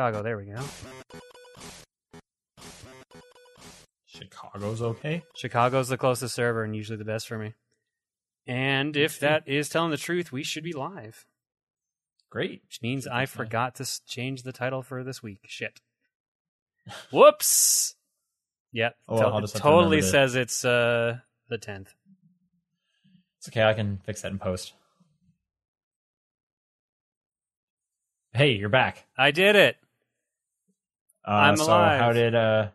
Chicago. There we go. Chicago's okay. Chicago's the closest server and usually the best for me. And if that is telling the truth, we should be live. Great. Which means I forgot to s- change the title for this week. Shit. Whoops. Yep. Oh, well, I'll just have to totally remember to- says it's uh the tenth. It's okay. I can fix that in post. Hey, you're back. I did it. Uh, I'm so alive. how did uh?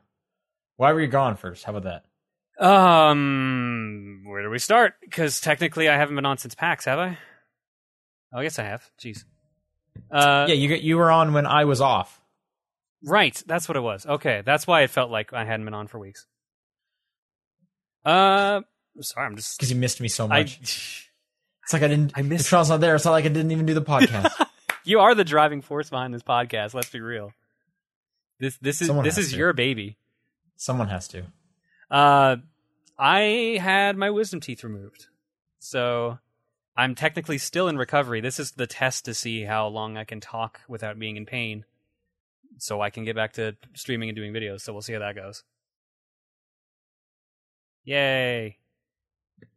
Why were you gone first? How about that? Um, where do we start? Because technically, I haven't been on since PAX, have I? Oh, I guess I have. Jeez. Uh, yeah, you get- you were on when I was off. right. That's what it was. Okay, that's why it felt like I hadn't been on for weeks. Uh, sorry, I'm just. because you missed me so I. much. it's like I didn't. I missed- The trial's not there. It's not like I didn't even do the podcast. You are the driving force behind this podcast. Let's be real. This this is Someone this has is to. your baby. Someone has to. Uh, I had my wisdom teeth removed, so I'm technically still in recovery. This is the test to see how long I can talk without being in pain, so I can get back to streaming and doing videos. So we'll see how that goes. Yay!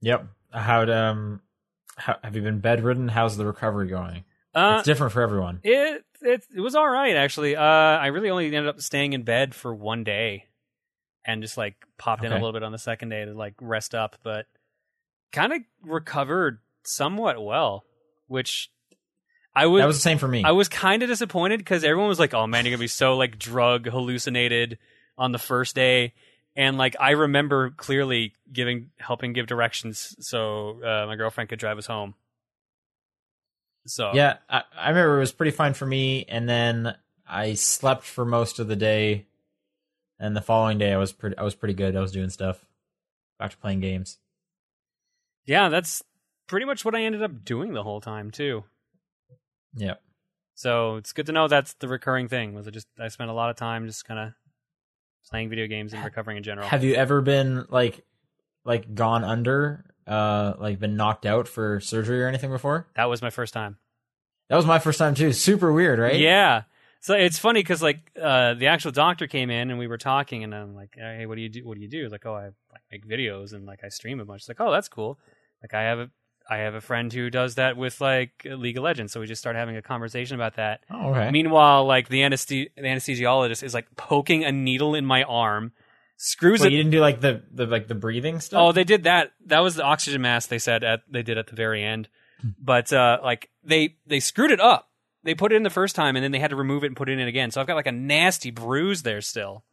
Yep. How um, how, have you been bedridden? How's the recovery going? Uh, it's different for everyone. It it it was all right actually. Uh, I really only ended up staying in bed for one day, and just like popped in a little bit on the second day to like rest up, but kind of recovered somewhat well, which I was that was the same for me. I was kind of disappointed because everyone was like, "Oh man, you're gonna be so like drug hallucinated on the first day." And like I remember clearly giving, helping give directions so uh, my girlfriend could drive us home. So Yeah, I, I remember it was pretty fine for me, and then I slept for most of the day, and the following day I was pretty I was pretty good. I was doing stuff, back to playing games. yeah, that's pretty much what I ended up doing the whole time too. Yeah, So it's good to know that's the recurring thing. Was it just I spent a lot of time just kind of playing video games and recovering in general. have you ever been like like gone under, uh, like been knocked out for surgery or anything before? that was my first time. That was my first time too. Super weird, right? Yeah. So it's funny because like uh, the actual doctor came in and we were talking and I'm like, hey, what do you do? What do you do? He's like, oh, I like, make videos and like I stream a bunch. It's like, oh, that's cool. Like I have a I have a friend who does that with like League of Legends. So we just started having a conversation about that. Oh, okay. Meanwhile, like the, anesthe- the anesthesiologist is like poking a needle in my arm, screws Wait, it. you didn't do like the, the like the breathing stuff. Oh, they did that. That was the oxygen mask they said at they did at the very end. But uh like they they screwed it up. They put it in the first time and then they had to remove it and put it in again. So I've got like a nasty bruise there still.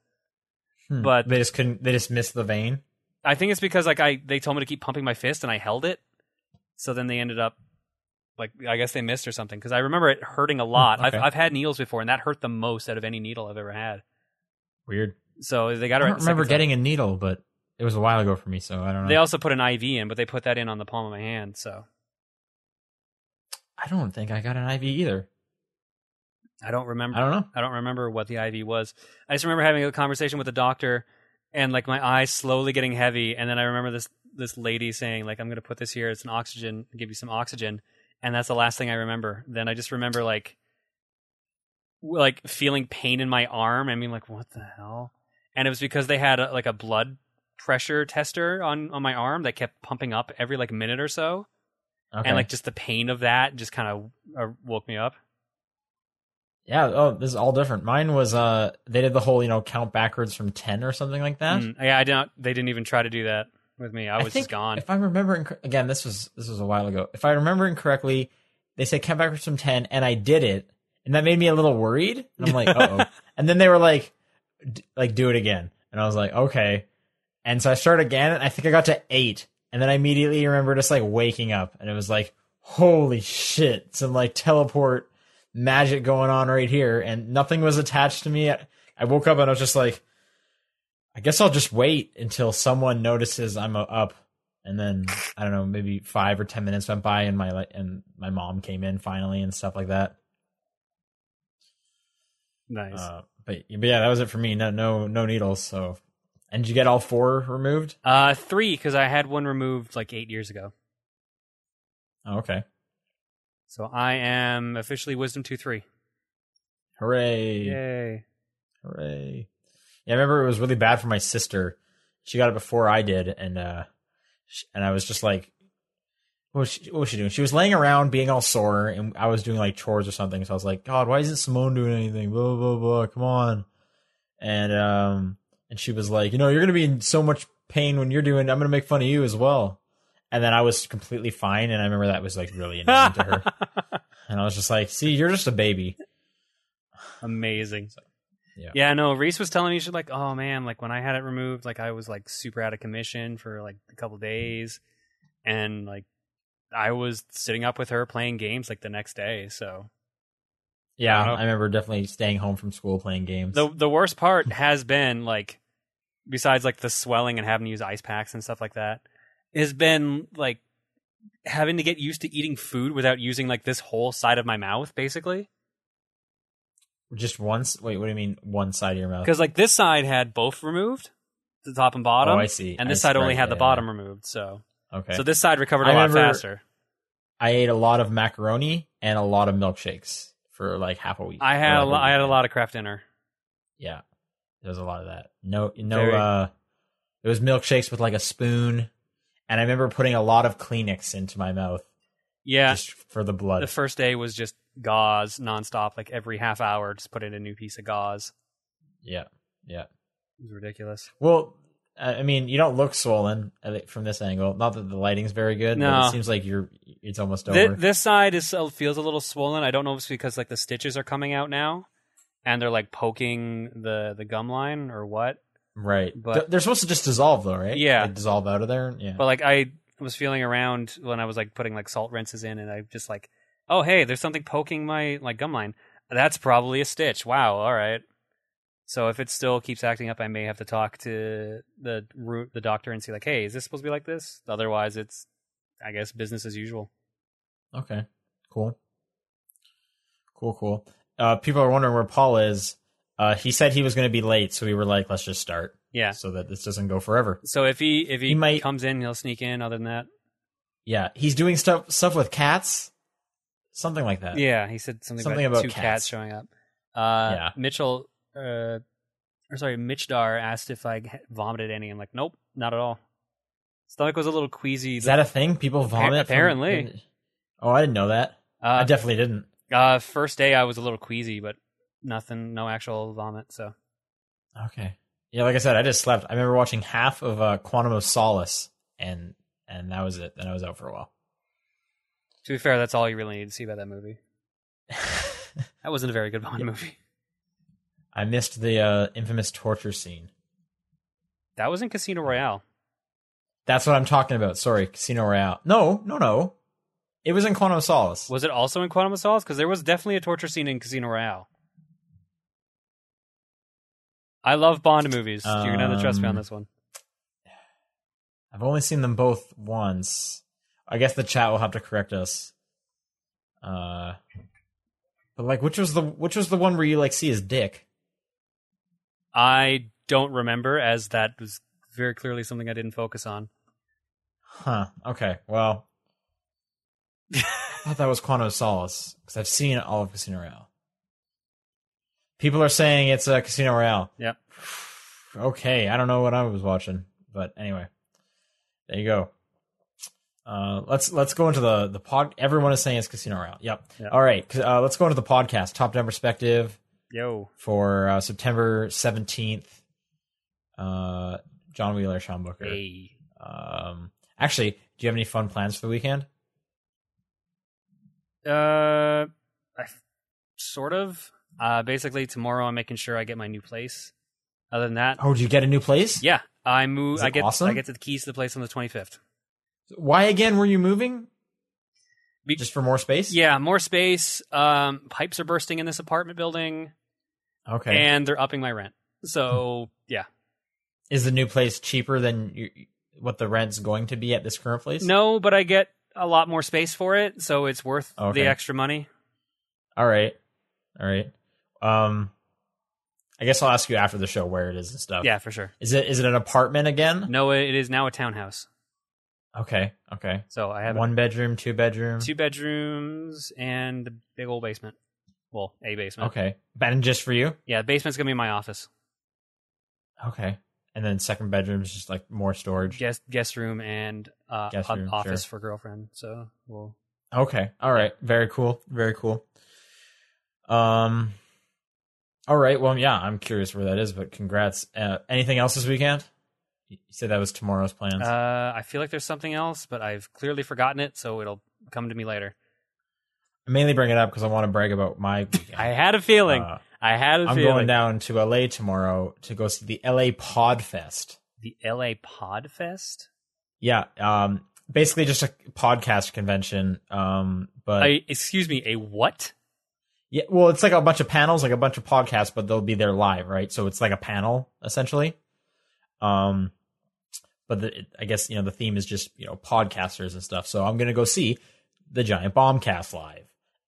Hmm. but- they just couldn't. They just missed the vein. I think it's because like I they told me to keep pumping my fist and I held it. So then they ended up like I guess they missed or something because I remember it hurting a lot. okay. I've I've had needles before and that hurt the most out of any needle I've ever had. Weird. So they I got it. don't right remember time. getting a needle, but it was a while ago for me, so I don't know. They also put an IV in, but they put that in on the palm of my hand. So I don't think I got an IV either. I don't remember. I don't know. I don't remember what the IV was. I just remember having a conversation with the doctor and like my eyes slowly getting heavy and then I remember this this lady saying like I'm going to put this here it's an oxygen give you some oxygen and that's the last thing I remember. Then I just remember like like feeling pain in my arm I mean, like what the hell? And it was because they had a, like a blood pressure tester on on my arm that kept pumping up every like minute or so Okay. and like just the pain of that just kind of uh, woke me up. yeah. Oh, this is all different. Mine was uh, they did the whole you know count backwards from ten or something like that. Mm, yeah, I don't. They didn't even try to do that with me. I was think just gone. If I'm remembering again, this was this was a while ago. If I remember incorrectly, they said count backwards from ten, and I did it, and that made me a little worried. And I'm like, oh. and then they were like, like do it again, and I was like, okay. And so I started again, and I think I got to eight, and then I immediately remember just like waking up, and it was like, holy shit, some like teleport magic going on right here, and nothing was attached to me. I, woke up and I was just like. I guess I'll just wait until someone notices I'm up, and then I don't know, maybe five or ten minutes went by, and my and my mom came in finally and stuff like that. nice. Uh, but, but yeah, that was it for me. No, no, no needles. So, and did you get all four removed? Uh, three because I had one removed like eight years ago. Oh, okay. So I am officially Wisdom two three. Hooray! Yay. Hooray! Yeah, I remember it was really bad for my sister. She got it before I did, and uh, sh and I was just like, what was, she, what was she doing? She was laying around being all sore, and I was doing like chores or something. So I was like, God, why isn't Simone doing anything? Blah blah blah. Come on. And um, and she was like, you know, you're gonna be in so much pain when you're doing. I'm gonna make fun of you as well. And then I was completely fine, and I remember that was like really annoying to her. And I was just like, see, you're just a baby. Amazing. yeah. Yeah, no, Reese was telling me she's like, oh man, like when I had it removed, like I was like super out of commission for like a couple days, and like I was sitting up with her playing games like the next day. So Yeah, I. I remember definitely staying home from school playing games. the the worst part has been like, besides like the swelling and having to use ice packs and stuff like that, has been like having to get used to eating food without using like this whole side of my mouth, basically. Just once. Wait, what do you mean one side of your mouth? Because like this side had both removed, the top and bottom, oh, I see. and this I side only had the yeah, bottom removed. So. Okay. so this side recovered a I lot remember- faster. I ate a lot of macaroni and a lot of milkshakes for like half a week. I had a like, lo- I had a lot of Kraft Dinner. Yeah, there was a lot of that. No, no. Very- uh It was milkshakes with like a spoon, and I remember putting a lot of Kleenex into my mouth Yeah, just for the blood. the first day was just gauze nonstop. Like every half hour, just put in a new piece of gauze. yeah, yeah. It was ridiculous. Well, I mean, you don't look swollen from this angle. Not that the lighting's very good. but No. it seems like you're. It's almost over. this side is uh, feels a little swollen. I don't know if it's because like the stitches are coming out now, and they're like poking the the gum line or what. right, but- they're supposed to just dissolve though, right? Yeah. Like, dissolve out of there. Yeah. But like I was feeling around when I was like putting like salt rinses in, and I just like, oh hey, there's something poking my like gum line. That's probably a stitch. Wow. All right. So if it still keeps acting up, I may have to talk to the root, the doctor and see like, hey, is this supposed to be like this? Otherwise, it's I guess business as usual. Okay. Cool. Cool, cool. Uh, people are wondering where Paul is. Uh, he said he was going to be late, so we were like, let's just start Yeah. so that this doesn't go forever. So if he if he, He might- comes in, he'll sneak in. Other than that, Yeah, he's doing stuff stuff with cats, something like that. yeah, he said something, Something about, about two cats. cats. showing up. Uh, Yeah. Mitchell, uh, or sorry, Mitch Dar asked if I vomited any. I'm like, nope, not at all. Stomach was a little queasy. Is that a thing? People vomit. from- apparently. oh, I didn't know that. I uh, definitely didn't. uh, first day I was a little queasy, but nothing, no actual vomit. So Okay. Yeah, like I said, I just slept. I remember watching half of uh, Quantum of Solace, and and that was it. Then I was out for a while. to be fair, that's all you really need to see about that movie. That wasn't a very good Bond movie. I missed the uh, infamous torture scene. That was in Casino Royale. That's what I'm talking about. Sorry, Casino Royale. No, no, no. It was in Quantum of Solace. Was it also in Quantum of Solace? Because there was definitely a torture scene in Casino Royale. I love Bond movies. You're gonna have to trust me on Um, this one. I've only seen them both once. I guess the chat will have to correct us. Uh, but like, which was the which was the one where you like see his dick? I don't remember, as that was very clearly something I didn't focus on. Huh. Okay. Well, I thought that was Quantum of Solace because I've seen all of Casino Royale. People are saying it's a Casino Royale. Yep. Okay, I don't know what I was watching, but anyway, there you go. Uh, let's let's go into the the pod. Everyone is saying it's Casino Royale. Yep. Yep. All right. Uh, let's go into the podcast. Top down perspective Yo. for uh, September seventeenth. Uh, John Wheeler, Sean Booker. Hey. Um, actually, do you have any fun plans for the weekend? Uh, I sort of. Uh, basically tomorrow I'm making sure I get my new place. Other than that, Oh, did you get a new place? yeah, I move. I get. awesome? I get to the keys to the place on the 25th. Why again were you moving? Be- Just for more space? Yeah, more space. Um, pipes are bursting in this apartment building, Okay. and they're upping my rent. So yeah, Is the new place cheaper than you, what the rent's going to be at this current place? no, but I get a lot more space for it, so it's worth Okay. the extra money. All right. All right. Um, I guess I'll ask you after the show where it is and stuff. Yeah, for sure. Is it is it an apartment again? No, it is now a townhouse. Okay. Okay. So I have One bedroom, two bedroom. two bedrooms and a big old basement. Well, a basement. Okay, and just for you. Yeah, the basement's gonna be my office. Okay, and then second bedroom is just like more storage. Guest guest room and uh, Guest room, office sure. for girlfriend. So we'll Okay. All right. Very cool. Very cool. Um. All right. Well, yeah, I'm curious where that is, but congrats. Uh, anything else this weekend? You said that was tomorrow's plans. Uh, I feel like there's something else, but I've clearly forgotten it, so it'll come to me later. I mainly bring it up because I want to brag about my. I had a feeling. Uh, I had a I'm feeling. going down to LA tomorrow to go see the LA Podfest. The LA Podfest. Yeah. Um. Basically, just a podcast convention. Um. But I, excuse me, a what? Yeah, well, it's like a bunch of panels, like a bunch of podcasts, but they'll be there live, right? So it's like a panel essentially. Um, but the, I guess you know the theme is just you know podcasters and stuff. So I'm gonna go see the Giant Bombcast live,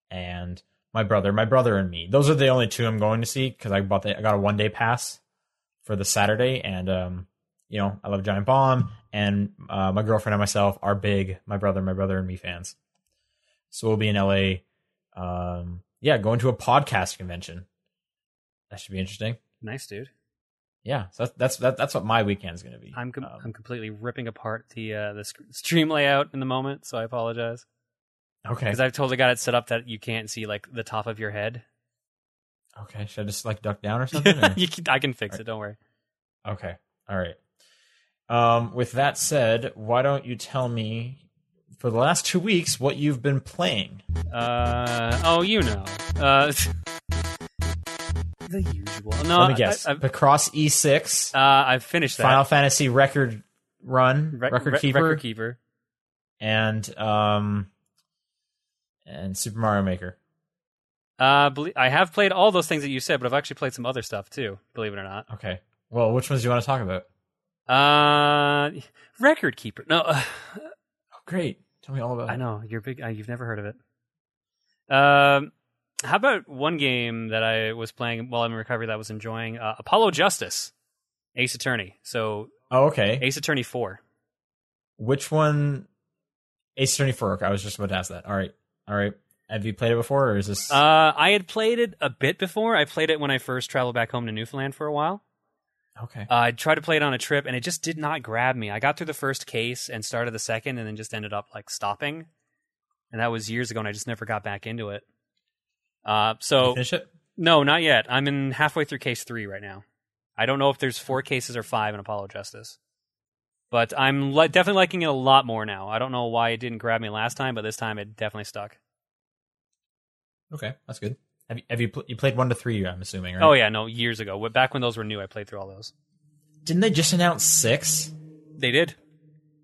and my brother, my brother and me. Those are the only two I'm going to see because I bought the I got a one day pass for the Saturday, and um, you know I love Giant Bomb, and uh, my girlfriend and myself are big my brother, my brother and me fans. So we'll be in LA. Um, yeah, going to a podcast convention. That should be interesting. Nice, dude. Yeah, so that's that's that, that's what my weekend's gonna be. I'm com- Um, I'm completely ripping apart the uh, the sc- stream layout in the moment, so I apologize okay. because I've totally got it set up that you can't see like the top of your head. Okay, should I just like duck down or something? or- you can, I can fix it. Don't worry. Okay, all right. Um, with that said, why don't you tell me for the last two weeks what you've been playing? Uh oh, you know. Uh, the usual. No, Let me guess. I, Picross E6, I, uh, I've finished that. Final Fantasy record run, Re- record re- keeper, Record keeper. and um, and Super Mario Maker. Uh, belie- I have played all those things that you said, but I've actually played some other stuff too. Believe it or not. Okay. Well, which ones do you want to talk about? Uh, record keeper. No, uh, Oh, great. Tell me all about it. I know you're big. Uh, you've never heard of it. Um, how about one game that I was playing while I'm in recovery that I was enjoying? Uh, Apollo Justice, Ace Attorney. So Oh, okay. Ace Attorney Four. Which one? Ace Attorney 4. Okay, I was just about to ask that. All right. All right. Have you played it before, or is this? Uh, I had played it a bit before. I played it when I first traveled back home to Newfoundland for a while. okay. Uh, I tried to play it on a trip, and it just did not grab me. I got through the first case and started the second, and then just ended up like stopping. And that was years ago, and I just never got back into it. Uh, so finish it. no, not yet. I'm in halfway through case three right now. I don't know if there's four cases or five in Apollo Justice, but I'm li- definitely liking it a lot more now. I don't know why it didn't grab me last time, but this time it definitely stuck. Okay, that's good. Have you have you, pl- you played one to three? I'm assuming, right? Oh yeah, no, years ago. Back when those were new, I played through all those. Didn't they just announce six? They did.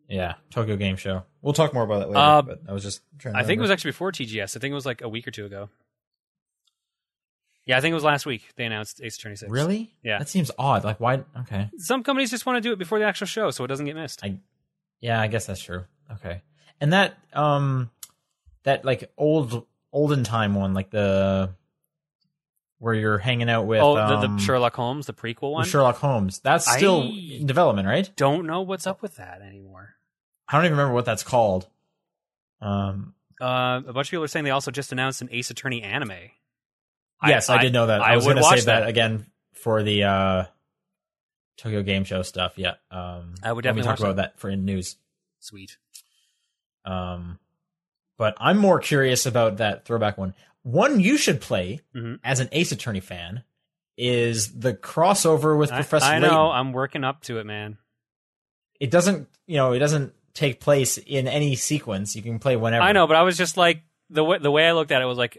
Yeah, Tokyo Game Show. We'll talk more about that later. Uh, but I was just trying. To I think it was actually before TGS. I think it was like a week or two ago. Yeah, I think it was last week they announced Ace Attorney 6. really. Yeah. that seems odd. Like, why? Okay. Some companies just want to do it before the actual show so it doesn't get missed. I- Yeah, I guess that's true. Okay, and that um, that like old olden time one, like the where you're hanging out with oh, the, um, the Sherlock Holmes, the prequel one? Sherlock Holmes. That's still I- in development, right? Don't know what's up with that anymore. I don't even remember what that's called. Um, Uh, a bunch of people are saying they also just announced an Ace Attorney anime. Yes, I, did know that. I, I was going to save that. that. again for the uh, Tokyo Game Show stuff. Yeah, um, I would definitely talk about that for in news. Sweet. Um, but I'm more curious about that throwback one. One you should play Mhm. as an Ace Attorney fan is the crossover with I, Professor I know. Layton. I'm working up to it, man. It doesn't, you know, it doesn't take place in any sequence. You can play whenever. I know, but I was just like the way the way I looked at it was like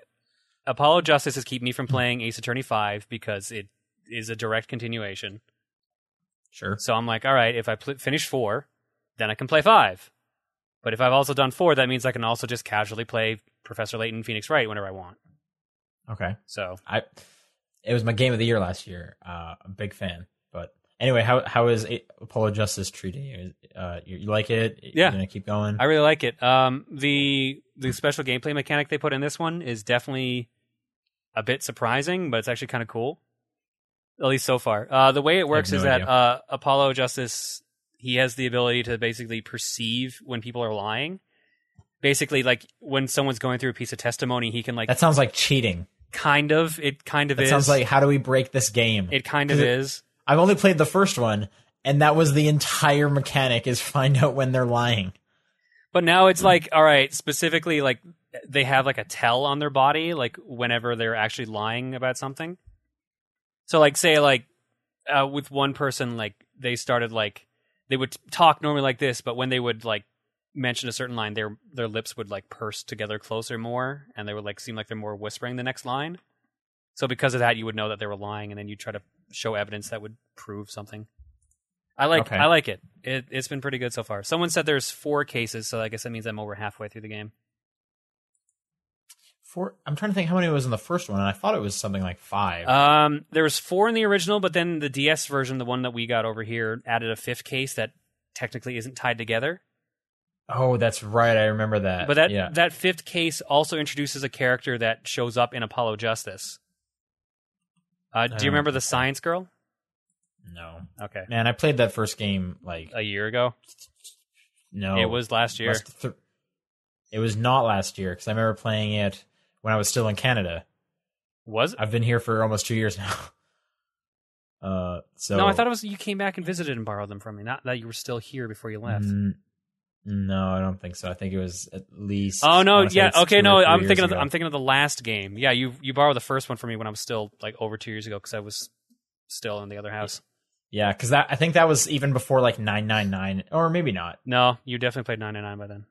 Apollo Justice is keeping me from playing Ace Attorney Five because it is a direct continuation. Sure. So I'm like, all right, if I pl- finish four, then I can play five. But if I've also done four, that means I can also just casually play Professor Layton Phoenix Wright whenever I want. Okay. So I. It was my game of the year last year. Uh, a big fan. But anyway, how how is A- Apollo Justice treating you? Uh, you, you like it? Yeah. You're gonna keep going. I really like it. Um, the the special gameplay mechanic they put in this one is definitely a bit surprising, but it's actually kind of cool. At least so far. Uh, the way it works no is that uh, Apollo Justice he has the ability to basically perceive when people are lying. Basically, like when someone's going through a piece of testimony, he can like that sounds like cheating. kind of. It kind of That is. sounds like how do we break this game? it kind of it, is. I've only played the first one, and that was the entire mechanic is find out when they're lying. But now it's like, all right, specifically like they have like a tell on their body, like whenever they're actually lying about something. So like say like uh, with one person, like they started like they would talk normally like this, but when they would like mention a certain line, their their lips would like purse together closer more, and they would like seem like they're more whispering the next line. So because of that, you would know that they were lying, and then you try to show evidence that would prove something. I like Okay. I like it. it. It's been pretty good so far. Someone said there's four cases, so I guess that means I'm over halfway through the game. Four. I'm trying to think how many was in the first one, and I thought it was something like five. Um, there was four in the original, but then the DS version, the one that we got over here, added a fifth case that technically isn't tied together. oh, that's right. I remember that. But that yeah. that fifth case also introduces a character that shows up in Apollo Justice. Uh, do you Um, remember the. Science Girl? no, Okay, man, I played that first game like a year ago. no. It was last year. th- it was not last year because I remember playing it when I was still in Canada. Was it? I've been here for almost two years now. Uh, so no, I thought it was you came back and visited and borrowed them from me. Not that you were still here before you left. No, I don't think so. I think it was at least. Oh no, yeah, okay, no, I'm thinking of the. I'm thinking of the last game. Yeah, you you borrowed the first one from me when I was still like over two years ago because I was still in the other house. Yeah, because that I think that was even before like nine nine nine, or maybe not. No, you definitely played nine nine nine by then.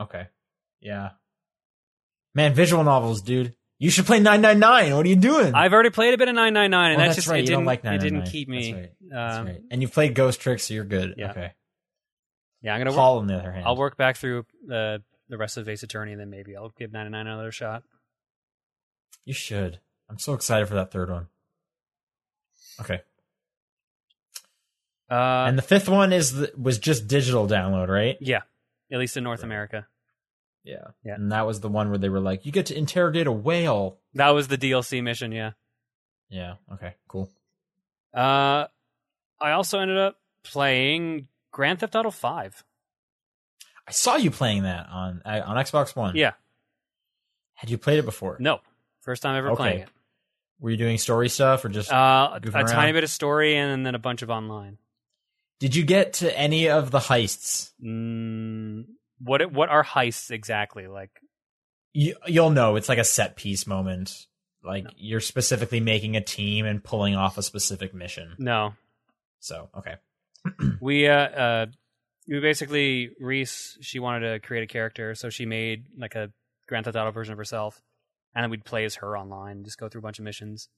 Okay, yeah. Man, visual novels, dude. You should play nine nine nine. What are you doing? I've already played a bit of 999, and Oh, that's, that's just right. it You didn't don't like it didn't keep me. That's right. That's Um, right. And you've played Ghost Trick, so you're good. Yeah. Okay. Yeah, I'm gonna. Work, on the other hand, I'll work back through the the rest of Ace Attorney, and then maybe I'll give 99 another shot. You should. I'm so excited for that third one. Okay. Uh, and the fifth one is the, was just digital download, right? yeah, at least in North Right. America, Yeah. Yeah. And that was the one where they were like, you get to interrogate a whale. that was the DLC mission. Yeah. Yeah. Okay. Cool. Uh, I also ended up playing Grand Theft Auto 5. I saw you playing that on uh, on Xbox One. Yeah, Had you played it before? no, first time ever Okay. playing it. Were you doing story stuff or just? Uh, a, a around? tiny bit of story and then a bunch of online. did you get to any of the heists? Mm, what what are heists exactly? Like, You, you'll know it's like a set piece moment. Like you're specifically making a team and pulling off a specific mission. no, So okay. we uh, uh we basically Reese she wanted to create a character, so she made like a Grand Theft Auto version of herself, and then we'd play as her online, just go through a bunch of missions.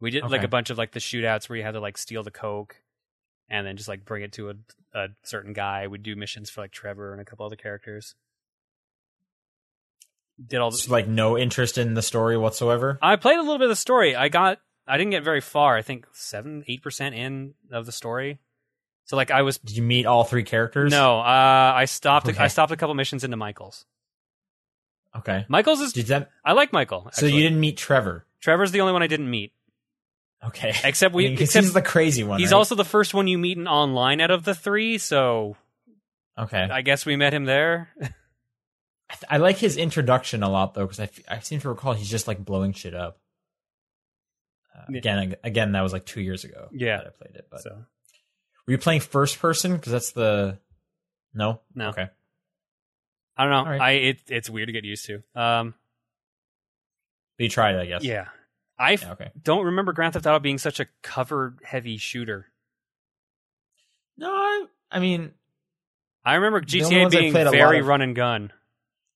We did like a bunch of like the shootouts where you had to like steal the coke, and then just like bring it to a a certain guy. We'd do missions for like Trevor and a couple other characters. Did all the, So, like no interest in the story whatsoever. I played a little bit of the story. I got I didn't get very far. I think seven, eight percent in of the story. So like I was Did you meet all three characters? no, uh, I stopped. Okay. I stopped a couple missions into Michael's. Okay. Michael's is Did that? I like Michael. So you didn't meet Trevor. Trevor's the only one I didn't meet. Okay. Except we- Because except he's the crazy one. He's right? also the first one you meet in online out of the three. So okay. I guess we met him there. I, th- I like his introduction a lot though, because I, f- I seem to recall he's just like blowing shit up. Uh, Yeah. Again, again, that was like two years ago. Yeah. that I played it. But so were you playing first person? Because that's the no. No. Okay. I don't know. Right. I it, it's weird to get used to. Um, But you tried it, I guess. yeah, I f- Yeah, okay. don't remember Grand Theft Auto being such a cover heavy shooter. No, I, I mean, I remember GTA being very of- run and gun.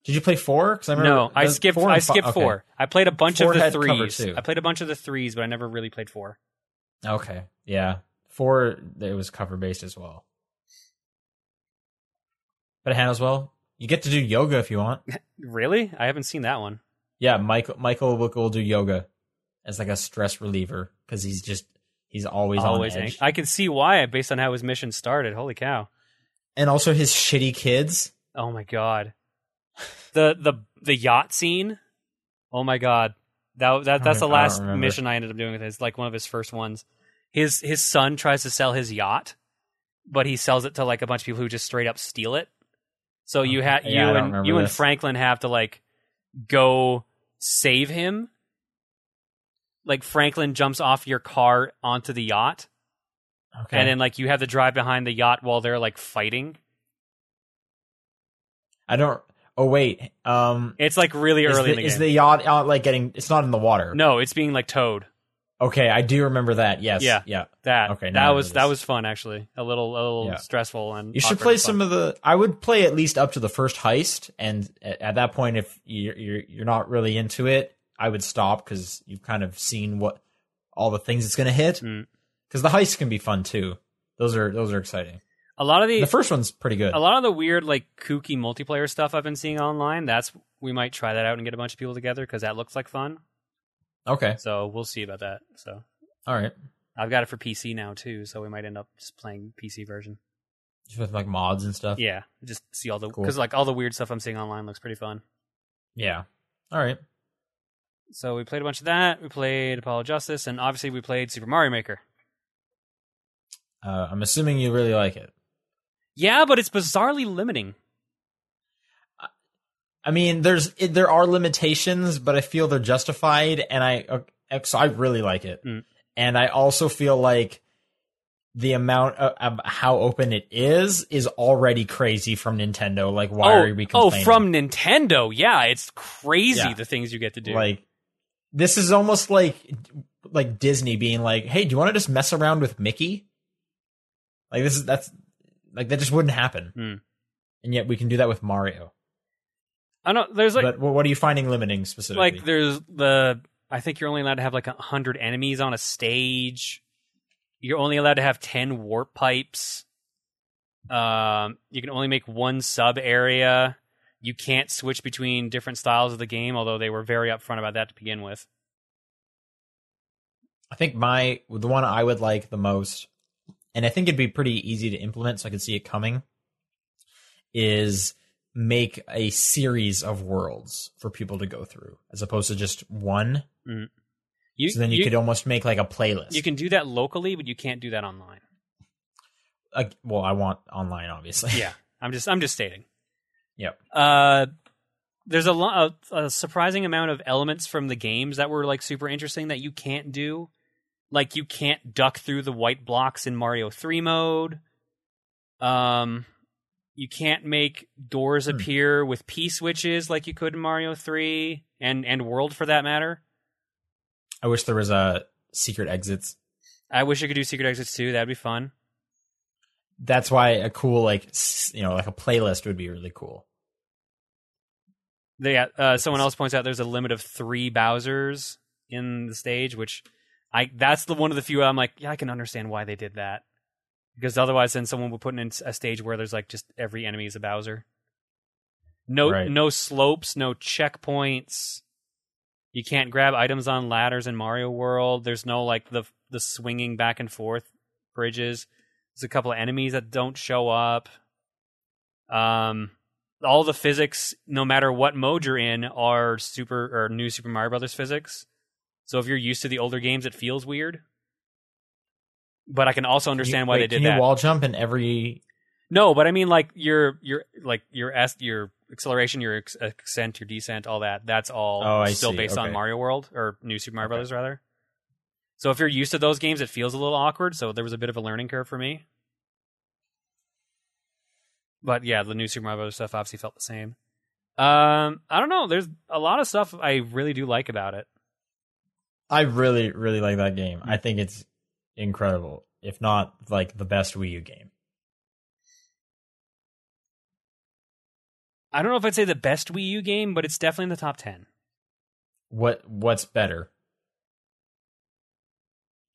did you play four? Because I remember. No, I skipped. four I skipped okay. four. I played a bunch Four of the threes. I played a bunch of the threes, but I never really played four. Okay. Yeah. Four. It was cover based as well. But it handles well. You get to do yoga if you want. Really? I haven't seen that one. Yeah, Michael Michael will do yoga as like a stress reliever because he's just he's always, Always. on edge. I can see why based on how his mission started. Holy cow! and also his shitty kids. Oh my god. The the the yacht scene. Oh my god. That that that's the last remember. mission I ended up doing with his like one of his first ones. His his son tries to sell his yacht, but he sells it to like a bunch of people who just straight up steal it. So you oh, Okay. had Yeah, you and you and. Franklin have to like go save him like Franklin jumps off your car onto the yacht, Okay. and then like you have to drive behind the yacht while they're like fighting. I don't. Oh wait. Um. It's like really is early the, in the is game. the yacht out like getting? It's not in the water. no, it's being like towed. Okay, I do remember that. Yes. Yeah. Yeah. That Okay, that was that was fun actually. A little a little Yeah. stressful and You should play some of the. I would play at least up to the first heist, and at, at that point, if you're, you're you're not really into it, I would stop because you've kind of seen what all the things it's going to hit. Mm. Because the heist can be fun too. Those are those are exciting. a lot of the, The first one's pretty good. a lot of the weird like kooky multiplayer stuff I've been seeing online. That's we might try that out and get a bunch of people together because that looks like fun. Okay. So we'll see about that. So All right. I've got it for PC now too, so we might end up just playing PC version. Just with like mods and stuff. Yeah, just see all the Cool. because like all the weird stuff I'm seeing online looks pretty fun. Yeah. All right. So we played a bunch of that. We played Apollo Justice, and obviously we played Super Mario Maker. Uh, I'm assuming you really like it. Yeah, but it's bizarrely limiting. I mean, there's it, there are limitations, but I feel they're justified, and I uh, so I really like it, Mm. and I also feel like the amount of, of how open it is is already crazy from Nintendo. Like, why oh, are we oh, from Nintendo. Yeah, it's crazy Yeah. the things you get to do. like this is almost like like Disney being like, "Hey, do you want to just mess around with Mickey?" Like this is that's like that just wouldn't happen, Hmm. and yet we can do that with Mario. I don't. There's like but what what are you finding limiting specifically? like there's the. I think you're only allowed to have like a hundred enemies on a stage. You're only allowed to have ten warp pipes. Um, you can only make one sub area. You can't switch between different styles of the game, although they were very upfront about that to begin with. I think my the one I would like the most, and I think it'd be pretty easy to implement, so I could see it coming, is make a series of worlds for people to go through, as opposed to just one. Mm. You, So then you, could almost make like a playlist. you can do that locally, but you can't do that online. Well, I want online, obviously. Yeah, I'm just I'm just stating. Yep. Uh, there's a lot, a, a surprising amount of elements from the games that were like super interesting that you can't do. Like you can't duck through the white blocks in Mario 3 mode. Um, you can't make doors Hmm. appear with P switches like you could in Mario 3 and and World for that matter. I wish there was a secret exits. I wish I could do secret exits too. That'd be fun. That's why a cool like you know like a playlist would be really cool. They, uh, someone else points out there's a limit of three Bowser's in the stage, which I that's the one of the few I'm like, yeah, I can understand why they did that. Because otherwise, then someone would put in a stage where there's like just every enemy is a Bowser. No, Right. no slopes, no checkpoints. You can't grab items on ladders in Mario World. There's no like the the swinging back and forth bridges. There's a couple of enemies that don't show up. Um, all the physics, no matter what mode you're in, are super or new Super Mario Brothers physics. So if you're used to the older games, it feels weird. But I can also understand you- why wait, they did can that. you wall jump in every? No, but I mean like your your like your s your acceleration, your ex- ascent, your descent, all that. That's all Oh, I still see. based on Mario World or New Super Mario Okay. Brothers rather. So if you're used to those games, it feels a little awkward. So there was a bit of a learning curve for me. But yeah, the new Super Mario Brothers stuff obviously felt the same. Um, I don't know. There's a lot of stuff I really do like about it. I really really like that game. Hmm. I think it's incredible, if not like the best Wii U game. I don't know if I'd say the best Wii U game, but it's definitely in the top ten. What what's better?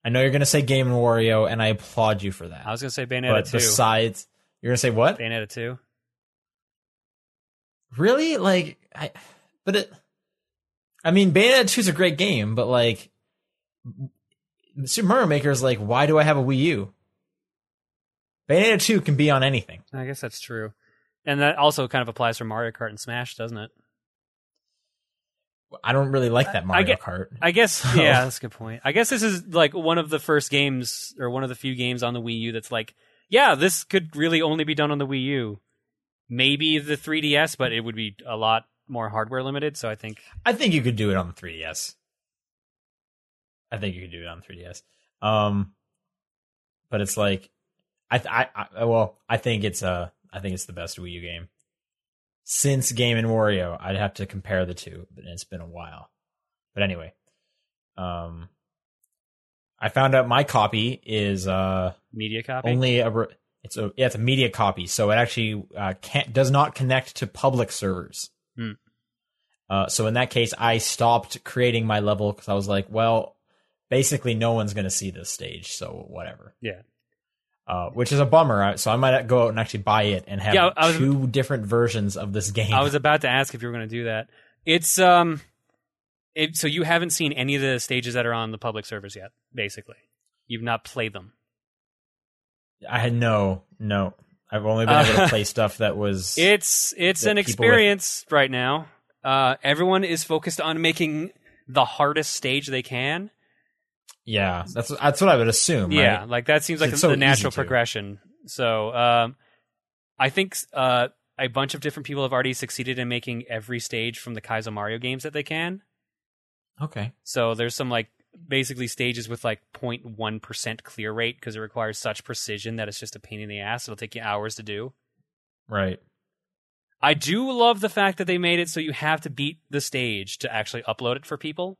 I know you're gonna say Game and Wario, and I applaud you for that. I was gonna say Bayonetta but besides, you're gonna say what? Bayonetta two. Really? Like, I, but it. I mean, Bayonetta 2 is a great game, but like, Super Mario Maker is like, why do I have a Wii U? Bayonetta 2 can be on anything. I guess that's true. And that also kind of applies for Mario Kart and Smash, doesn't it? I don't really like that Mario get- Kart. I guess yeah, that's a good point. I guess this is like one of the first games or one of the few games on the Wii U that's like, yeah, this could really only be done on the Wii U. Maybe the 3DS, but it would be a lot more hardware limited, so I think I think you could do it on the 3DS. I think you could do it on 3DS. Um, but it's like, I, I, I, well, I think it's uh, I think it's the best Wii U game since Game and Wario. I'd have to compare the two, but it's been a while. But anyway, um, I found out my copy is uh Media copy. only a re- it's a yeah it's a media copy, so it actually uh, can't does not connect to public servers. Hmm. Uh, so in that case, I stopped creating my level because I was like, well, basically no one's gonna see this stage, so whatever. Yeah. Uh, which is a bummer. So I might go out and actually buy it and have Yeah, was- two different versions of this game. I was about to ask if you were going to do that. It's um, it, so you haven't seen any of the stages that are on the public servers yet. Basically, you've not played them. I had no, no. I've only been able Uh, to play stuff that was. It's it's an people with- experience right now. Uh, everyone is focused on making the hardest stage they can. yeah, that's that's what I would assume. Yeah, right? like that seems like the so natural progression. So um, I think uh, a bunch of different people have already succeeded in making every stage from the Kaizo Mario games that they can. Okay. So there's some like basically stages with like 0.1% clear rate because it requires such precision that it's just a pain in the ass. It'll take you hours to do. Right. I do love the fact that they made it so you have to beat the stage to actually upload it for people.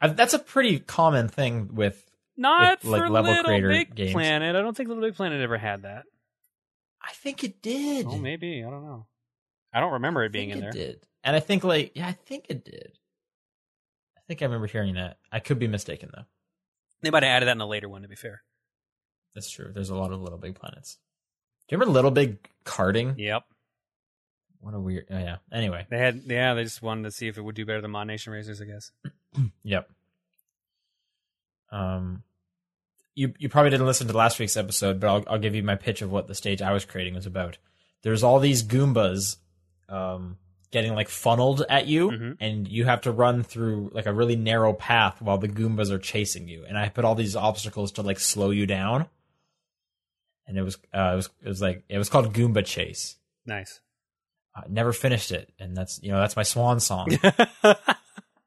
I, that's a pretty common thing with. Not With, like, for level Little creator Big games. Planet. I don't think Little Big Planet ever had that. I think it did. Oh, maybe. I don't know. I don't remember it being in there. it did, and I think like yeah, I think it did. I think I remember hearing that. I could be mistaken though. They might have added that in a later one, to be fair. That's true. There's a lot of Little Big Planets. Do you remember Little Big Karting? Yep. What a weird. Oh, yeah. Anyway. They had, yeah, they just wanted to see if it would do better than Mod Nation Racers, I guess. Yep. Um, you you probably didn't listen to last week's episode, but I'll I'll give you my pitch of what the stage I was creating was about. There's all these Goombas, um, getting like funneled at you, Mhm. and you have to run through like a really narrow path while the Goombas are chasing you. And I put all these obstacles to like slow you down. And it was uh, it was it was like it was called Goomba Chase. Nice. I never finished it, and that's you know that's my swan song.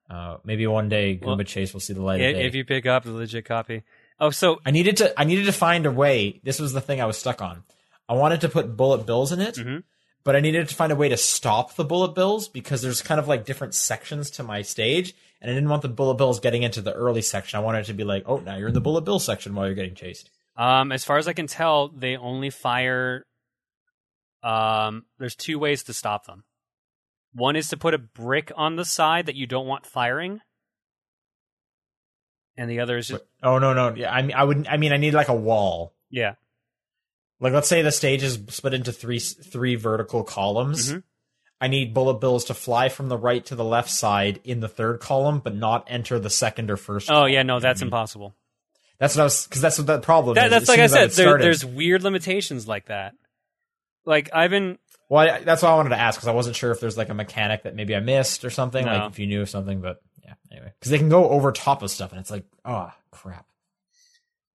uh, maybe one day Goomba Well, Chase will see the light of day. if you pick up the legit copy. Oh, so I needed to I needed to find a way. This was the thing I was stuck on. I wanted to put bullet bills in it, Mhm. But I needed to find a way to stop the bullet bills because there's kind of like different sections to my stage, and I didn't want the bullet bills getting into the early section. I wanted it to be like, oh, now you're in the bullet bill section while you're getting chased. Um, as far as I can tell, they only fire. Um, there's two ways to stop them. One is to put a brick on the side that you don't want firing, and the other is just oh no no yeah I mean I would I mean I need like a wall. yeah. Like let's say the stage is split into three three vertical columns. Mhm. I need bullet bills to fly from the right to the left side in the third column, but not enter the second or first. Oh column. yeah, no, that's mean, impossible. That's what I was because that's what the problem That, is. that's As like I said. There, there's weird limitations like that. Like I've been well, I, that's why I wanted to ask because I wasn't sure if there's like a mechanic that maybe I missed or something. No. Like if you knew of something, but yeah. Anyway, because they can go over top of stuff, and it's like, oh crap.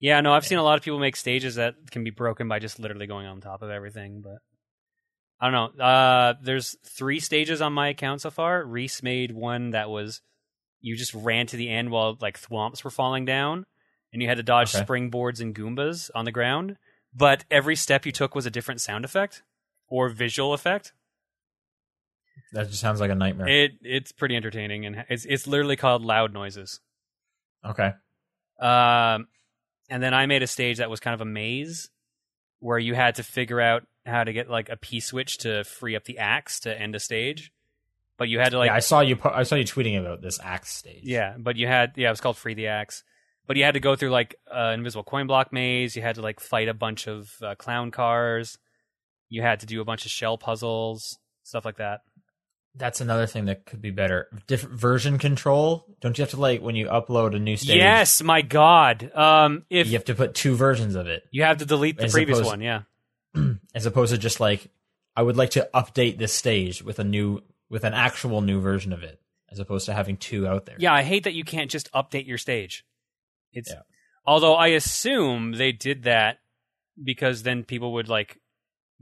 Yeah, no, I've seen a lot of people make stages that can be broken by just literally going on top of everything, but I don't know. Uh there's three stages on my account so far. Reese made one that was you just ran to the end while like thwomps were falling down and you had to dodge Okay. springboards and goombas on the ground, but every step you took was a different sound effect or visual effect. That just sounds like a nightmare. It it's pretty entertaining and it's it's literally called loud noises. okay. Um, and then I made a stage that was kind of a maze where you had to figure out how to get like a P switch to free up the axe to end a stage. But you had to like yeah, I saw you. Po- I saw you tweeting about this axe stage. yeah, but you had yeah, it was called Free the Axe. But you had to go through like uh, an invisible coin block maze. You had to like fight a bunch of uh, clown cars. You had to do a bunch of shell puzzles, stuff like that. That's another thing that could be better. Different version control. Don't you have to like when you upload a new stage? Yes, my God. Um, if You have to put two versions of it, you have to delete the previous opposed- one, yeah. as opposed to just like I would like to update this stage with a new with an actual new version of it, as opposed to having two out there. Yeah, I hate that you can't just update your stage. It's Yeah. although I assume they did that because then people would like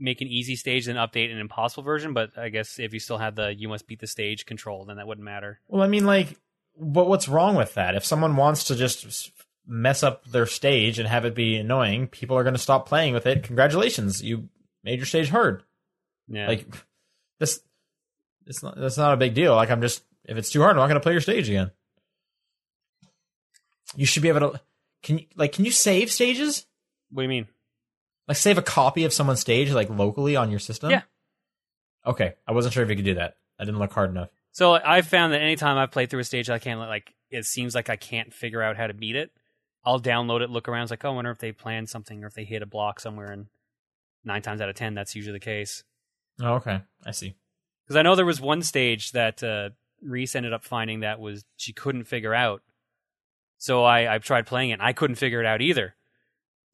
make an easy stage and update an impossible version. But I guess if you still had the you must beat the stage control, then that wouldn't matter. Well, I mean, like but what's wrong with that? If someone wants to just mess up their stage and have it be annoying, people are going to stop playing with it. Congratulations, you made your stage hard. Yeah. Like this, it's not. That's not a big deal. Like I'm just if it's too hard, I'm not going to play your stage again. You should be able to. Can you like? Can you save stages? what do you mean? Like save a copy of someone's stage like locally on your system? Yeah. Okay, I wasn't sure if you could do that. I didn't look hard enough. So I've found that anytime I've played through a stage, I can't like it seems like I can't figure out how to beat it. I'll download it, look around, it's like, oh, I wonder if they planned something or if they hit a block somewhere. And nine times out of ten, that's usually the case. Oh, okay, I see. Because I know there was one stage that uh, Reese ended up finding that was she couldn't figure out. So I I tried playing it, and I couldn't figure it out either.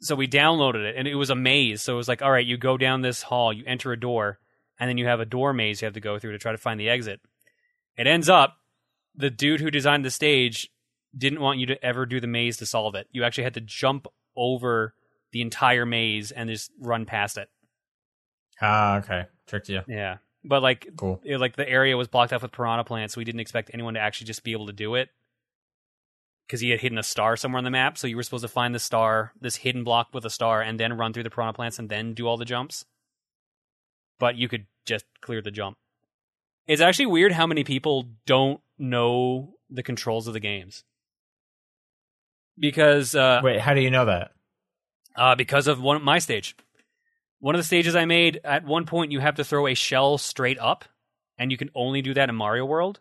So we downloaded it, and it was a maze. So it was like, all right, you go down this hall, you enter a door, and then you have a door maze you have to go through to try to find the exit. It ends up the dude who designed the stage didn't want you to ever do the maze to solve it. You actually had to jump over the entire maze and just run past it. Ah, okay, tricked you. Yeah. But like Cool. it, like the area was blocked off with piranha plants, so we didn't expect anyone to actually just be able to do it because he had hidden a star somewhere on the map. So you were supposed to find the star, this hidden block with a star, and then run through the piranha plants and then do all the jumps. But you could just clear the jump. It's actually weird how many people don't know the controls of the games because uh, Wait, how do you know that? uh, because of one my stage. One of the stages I made, at one point you have to throw a shell straight up, and you can only do that in Mario World.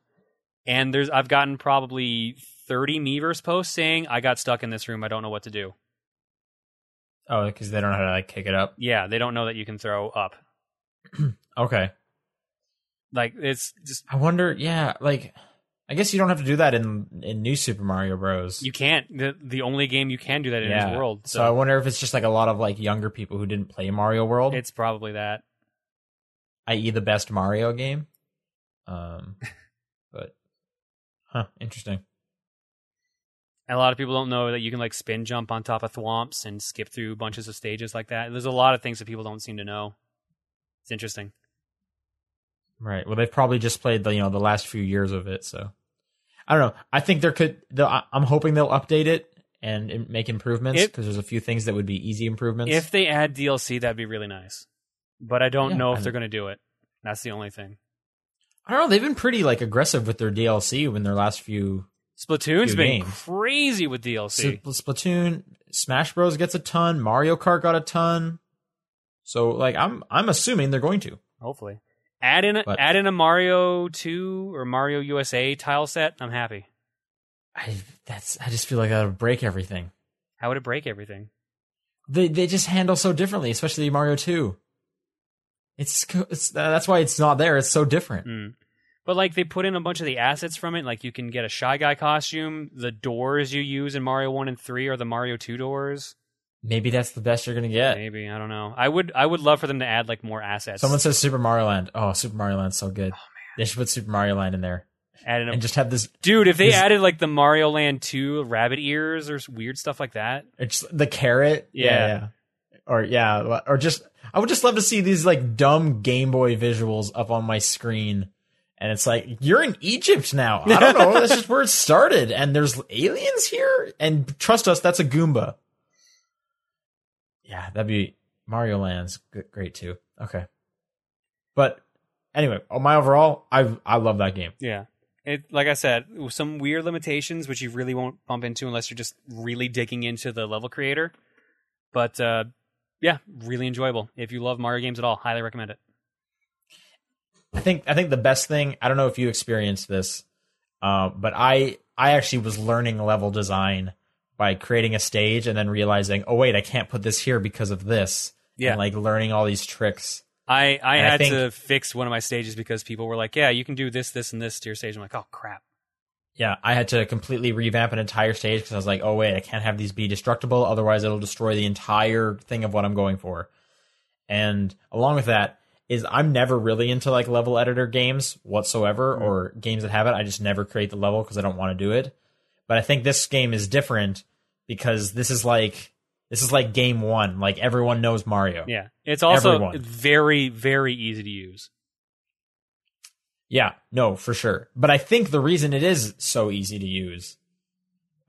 And there's I've gotten probably thirty Miiverse posts saying I got stuck in this room, I don't know what to do. Oh, because they don't know how to like kick it up. Yeah, they don't know that you can throw up. Okay. Like it's just I wonder. Yeah, like I guess you don't have to do that in in New Super Mario Bros. you can't. The the only game you can do that in yeah. is World. So. I wonder if it's just like a lot of like younger people who didn't play Mario World, it's probably that. i.e., the best Mario game. Um, but huh, interesting. And a lot of people don't know that you can like spin jump on top of thwomps and skip through bunches of stages like that. There's a lot of things that people don't seem to know. It's interesting. Right. Well, they've probably just played the you know the last few years of it, so I don't know. I think there could. I- I'm hoping they'll update it and make improvements because there's a few things that would be easy improvements. If they add DLC, that'd be really nice. But I don't Yeah, know I if they're going to do it. That's the only thing. I don't know, they've been pretty like aggressive with their DLC in their last few. Splatoon's been games. crazy with DLC. Spl- Splatoon, Smash Bros gets a ton. Mario Kart got a ton. So like I'm I'm assuming they're going to. Hopefully, add in a, But- add in a Mario Two or Mario USA tile set. I'm happy. I that's I just feel like that would break everything. How would it break everything? They they just handle so differently, especially Mario Two. It's it's that's why it's not there. It's so different. Mm. But like they put in a bunch of the assets from it. Like you can get a shy guy costume. The doors you use in Mario One and Three are the Mario Two doors. Maybe that's the best you're gonna get. Maybe I don't know. I would I would love for them to add like more assets. Someone says Super Mario Land. Oh, Super Mario Land's so good. Oh, they should put Super Mario Land in there add in a and just have this. Dude, if they This- added like the Mario Land 2 rabbit ears or weird stuff like that. It's the carrot. Yeah. yeah. Or yeah, or just I would just love to see these like dumb Game Boy visuals up on my screen. And it's like, you're in Egypt now. I don't know. That's just where it started. And there's aliens here. And trust us, that's a Goomba. Yeah, that'd be Mario Land's great too. Okay. But anyway, on my overall, I I love that game. Yeah. It like I said, some weird limitations which you really won't bump into unless you're just really digging into the level creator. But uh yeah, really enjoyable. If you love Mario games at all, highly recommend it. I think I think the best thing I don't know if you experienced this, uh, but I I actually was learning level design by creating a stage and then realizing, oh wait, I can't put this here because of this. Yeah. and like learning all these tricks. I, I And I had think- to fix one of my stages because people were like, Yeah, you can do this, this, and this to your stage. I'm like, Oh crap. Yeah, I had to completely revamp an entire stage because I was like, oh wait, I can't have these be destructible, otherwise it'll destroy the entire thing of what I'm going for. And along with that is I'm never really into like level editor games whatsoever mm-hmm. or games that have it. I just never create the level because I don't want to do it. But I think this game is different because this is like this is like game one. Like everyone knows Mario. Yeah. It's also Everyone. very, very easy to use. Yeah, no, for sure. But I think the reason it is so easy to use,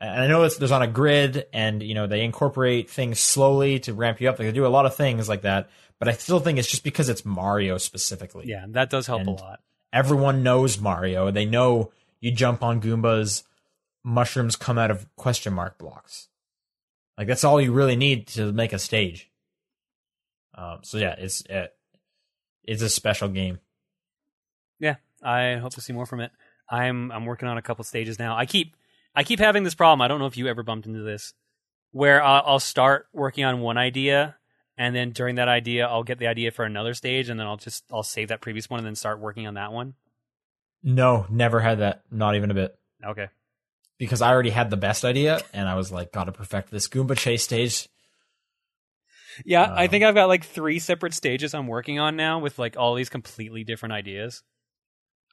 and I know it's there's on a grid, and you know they incorporate things slowly to ramp you up. They do a lot of things like that. But I still think it's just because it's Mario specifically. Yeah, that does help And- a lot. Everyone knows Mario. They know you jump on Goombas, mushrooms come out of question mark blocks. Like that's all you really need to make a stage. Um, so yeah, it's uh, it's a special game. Yeah, I hope to see more from it. I'm I'm working on a couple stages now. I keep I keep having this problem. I don't know if you ever bumped into this, where I'll, I'll start working on one idea, and then during that idea, I'll get the idea for another stage, and then I'll just I'll save that previous one and then start working on that one. No, never had that. Not even a bit. Okay. because I already had the best idea, and I was like, "Gotta perfect this Goomba chase stage." Yeah, I Um, think I've got like three separate stages I'm working on now with like all these completely different ideas.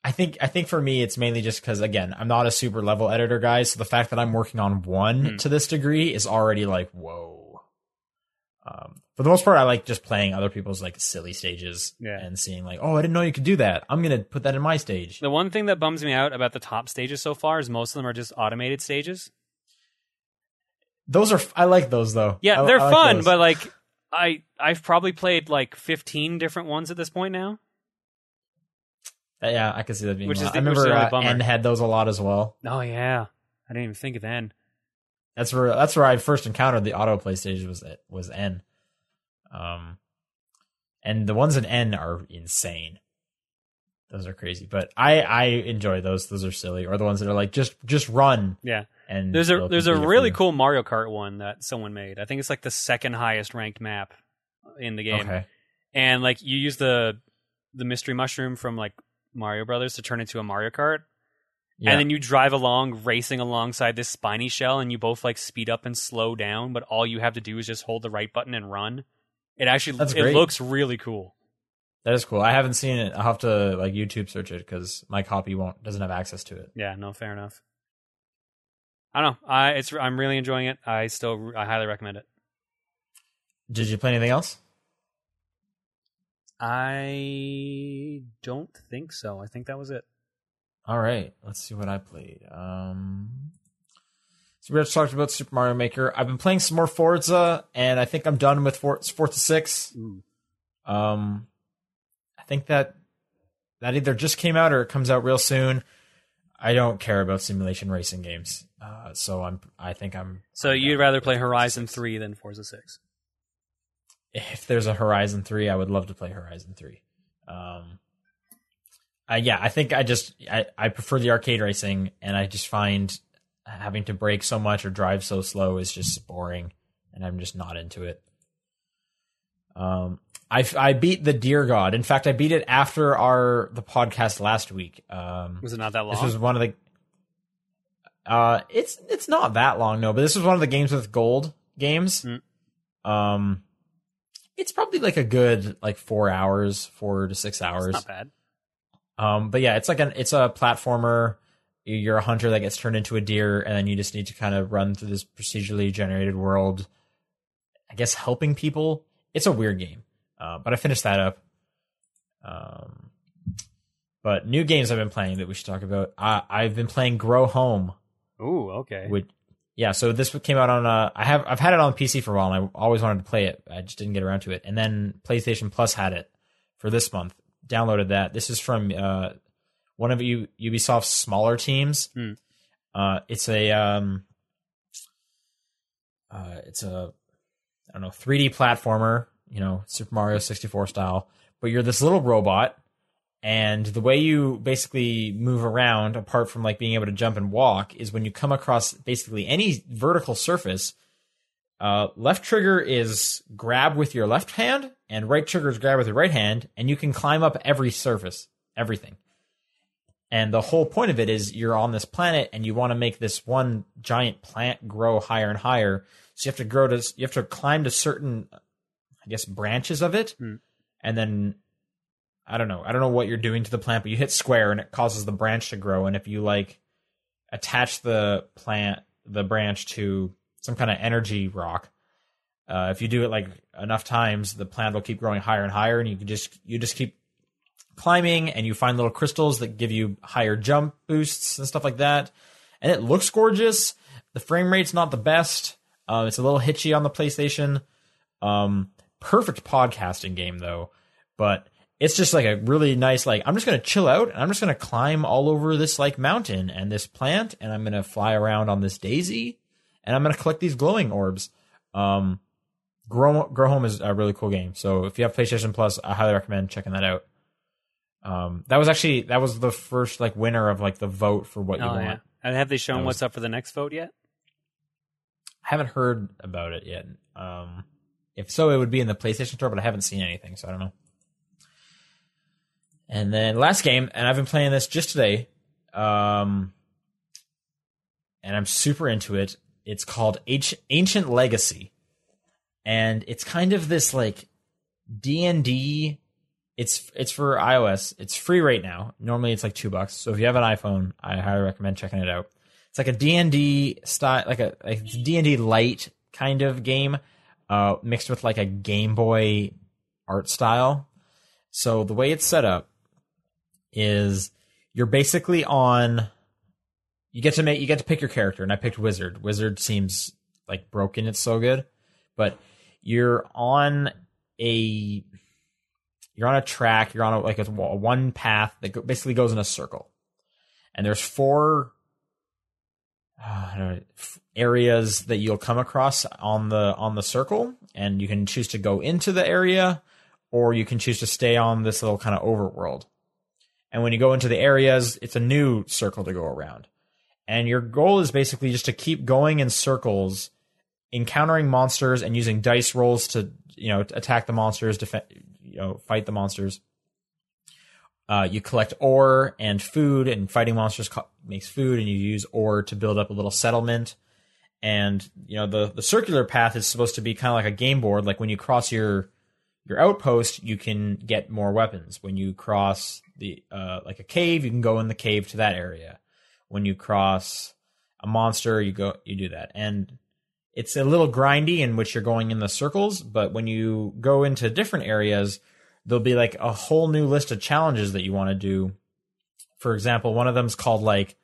I think I think for me, it's mainly just because again, I'm not a super level editor guy, so the fact that I'm working on one Hmm. to this degree is already like, whoa. Um, for the most part, I like just playing other people's like silly stages Yeah. and seeing like, oh, I didn't know you could do that. I'm gonna put that in my stage. The one thing that bums me out about the top stages so far is most of them are just automated stages. Those are I like those though. Yeah, I- they're I like fun, those. but like I I've probably played like 15 different ones at this point now. Uh, yeah, I can see that being. Which a is the- I which is remember the uh, bummer. N had those a lot as well. Oh yeah. I didn't even think of then. That's where that's where I first encountered the autoplay stage was was N. Um, and the ones in N are insane. Those are crazy, but I I enjoy those. Those are silly, or the ones that are like just just run Yeah. and There's a there's a complete it for really cool Mario Kart one that someone made. I think it's like the second highest ranked map in the game. Okay, And like you use the the mystery mushroom from like Mario Brothers to turn into a Mario Kart. Yeah, And then you drive along racing alongside this spiny shell and you both like speed up and slow down, but all you have to do is just hold the right button and run. It actually That's it great. looks really cool. that is cool. I haven't seen it. I'll have to like YouTube search it because my copy won't doesn't have access to it. Yeah, no, fair enough. I don't know. I it's I'm really enjoying it. I still I highly recommend it. Did you play anything else? I don't think so. I think that was it. All right, let's see what I played. Um, so we just talked about Super Mario Maker. I've been playing some more Forza, and I think I'm done with For- Forza Six. Ooh. Um, I think that that either just came out or it comes out real soon. I don't care about simulation racing games, uh, so I'm. I think I'm. So I'm you'd rather play Horizon 6. 3 than Forza 6. If there's a Horizon Three, I would love to play Horizon Three. Um, I, yeah, I think I just I, I prefer the arcade racing, and I just find having to brake so much or drive so slow is just boring, and I'm just not into it. Um, I I beat the Deer God. In fact, I beat it after our the podcast last week. Um, Was it not that long? this was one of the. Uh, it's it's not that long, no, but this was one of the games with gold games. Mm. Um, it's probably like a good like four hours, four to six hours. not bad. Um, but yeah, it's like an it's a platformer. You're a hunter that gets turned into a deer, and then you just need to kind of run through this procedurally generated world. I guess helping people. It's a weird game, uh, but I finished that up. Um, but new games I've been playing that we should talk about. I, I've been playing Grow Home, Ooh, okay. which yeah. So this came out on. Uh, I have I've had it on PC for a while, and I always wanted to play it. I just didn't get around to it. And then PlayStation Plus had it for this month. Downloaded that. This is from uh, one of U- Ubisoft's smaller teams. Hmm. Uh, it's a um, uh, it's a I don't know 3D platformer. You know, Super Mario 64 style. But you're this little robot, and the way you basically move around, apart from like being able to jump and walk, is when you come across basically any vertical surface. Uh, left trigger is grab with your left hand, and right trigger is grab with your right hand, and you can climb up every surface, everything. And the whole point of it is you're on this planet, and you want to make this one giant plant grow higher and higher. So you have to grow to, you have to climb to certain, I guess, branches of it, Hmm. and then I don't know. I don't know what you're doing to the plant, but you hit square and it causes the branch to grow. And if you like attach the plant, the branch to some kind of energy rock, uh, if you do it like enough times, the plant will keep growing higher and higher, and you can just you just keep climbing, and you find little crystals that give you higher jump boosts and stuff like that. And it looks gorgeous. The frame rate's not the best. Uh, it's a little hitchy on the PlayStation. Um, perfect podcasting game though, but it's just like a really nice like I'm just gonna chill out and I'm just gonna climb all over this like mountain and this plant and I'm gonna fly around on this daisy and I'm gonna collect these glowing orbs. Um, Grow Grow Home is a really cool game. So if you have PlayStation Plus, I highly recommend checking that out. Um, that was actually that was the first like winner of like the vote for what you Oh, want. yeah. And have they shown was- what's up for the next vote yet? I haven't heard about it yet. Um, if so, it would be in the PlayStation Store, but I haven't seen anything, so I don't know. And then last game, and I've been playing this just today, um, and I'm super into it. It's called H- Ancient Legacy, and it's kind of this like D and D. It's it's for iOS. It's free right now. Normally it's like two bucks. So if you have an iPhone, I highly recommend checking it out. It's like a D&D style, like a like D&D light kind of game, uh, mixed with like a Game Boy art style. So the way it's set up is you're basically on. You get to make you get to pick your character, and I picked Wizard. Wizard seems like broken. It's so good, but you're on a you're on a track. You're on a, like a, a one path that basically goes in a circle, and there's four uh, know, areas that you'll come across on the on the circle, and you can choose to go into the area, or you can choose to stay on this little kind of overworld. And when you go into the areas, it's a new circle to go around, and your goal is basically just to keep going in circles, encountering monsters and using dice rolls to you know attack the monsters, defend, you know, fight the monsters. Uh, you collect ore and food, and fighting monsters co- makes food, and you use ore to build up a little settlement. And you know the the circular path is supposed to be kind of like a game board. Like when you cross your your outpost, you can get more weapons. When you cross the uh, like a cave, you can go in the cave to that area. When you cross a monster, you go you do that, and it's a little grindy in which you're going in the circles. But when you go into different areas, there'll be like a whole new list of challenges that you want to do. For example, one of them's called like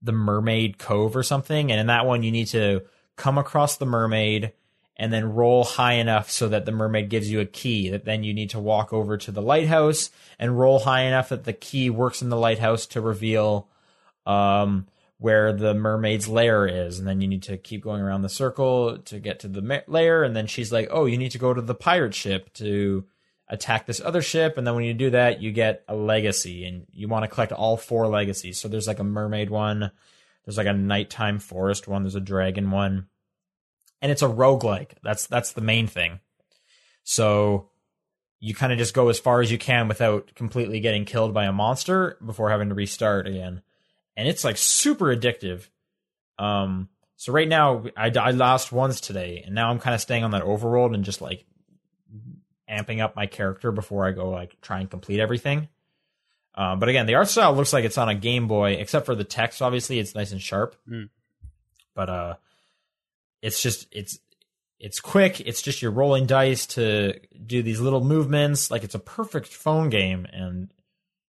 the Mermaid Cove or something, and in that one you need to come across the mermaid and then roll high enough so that the mermaid gives you a key that then you need to walk over to the lighthouse and roll high enough that the key works in the lighthouse to reveal um where the mermaid's lair is. And then you need to keep going around the circle to get to the ma- lair. And then she's like oh you need to go to the pirate ship to attack this other ship. And then when you do that you get a legacy and you want to collect all four legacies. So there's like a mermaid one. There's like a nighttime forest one. There's a dragon one. And it's a roguelike. That's that's the main thing. So you kind of just go as far as you can without completely getting killed by a monster before having to restart again and it's like super addictive um so right now i, I lost once today and now i'm kind of staying on that overworld and just like amping up my character before I go like try and complete everything. Uh, but again, the art style looks like it's on a Game Boy, except for the text. Obviously, it's nice and sharp. Mm. But uh, it's just it's it's quick. It's just you're rolling dice to do these little movements. Like it's a perfect phone game, and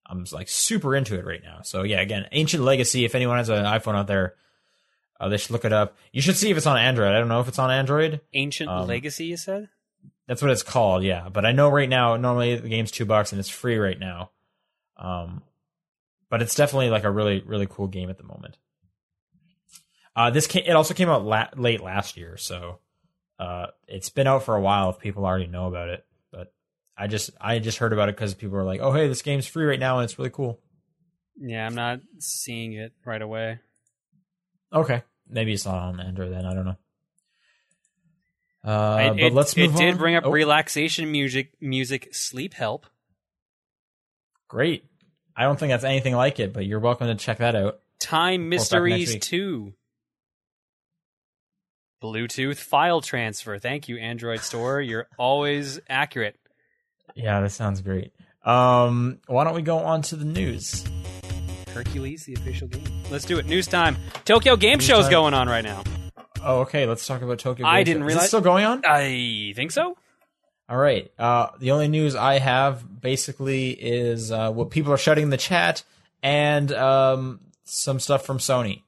I'm like super into it right now. So yeah, again, Ancient Legacy. If anyone has an iPhone out there, uh, they should look it up. You should see if it's on Android. I don't know if it's on Android. Ancient Um, Legacy, you said? That's what it's called, yeah. But I know right now, normally the game's two bucks and it's free right now. Um, but it's definitely like a really, really cool game at the moment. Uh, this came, it also came out la- late last year, so uh, it's been out for a while. If people already know about it, I just, I just heard about it because people were like, "Oh, hey, this game's free right now and it's really cool." Yeah, I'm not seeing it right away. Okay, maybe it's not on Android then. I don't know. Uh, it, but let's move it did bring up Oh. relaxation music, music, sleep help. Great. I don't think that's anything like it, but you're welcome to check that out. Time Report back next Mysteries 2. Bluetooth file transfer. Thank you, Android Store. You're always accurate. Yeah, that sounds great. Um, why don't we go on to the news? Hercules, the official game. Let's do it. News time. Tokyo Game News Show's time. going on right now. Oh, okay. Let's talk about Tokyo. Game I didn't Show. Is realize- it still going on. I think so. All right. Uh, the only news I have basically is uh, what people are shutting in the chat and um, some stuff from Sony.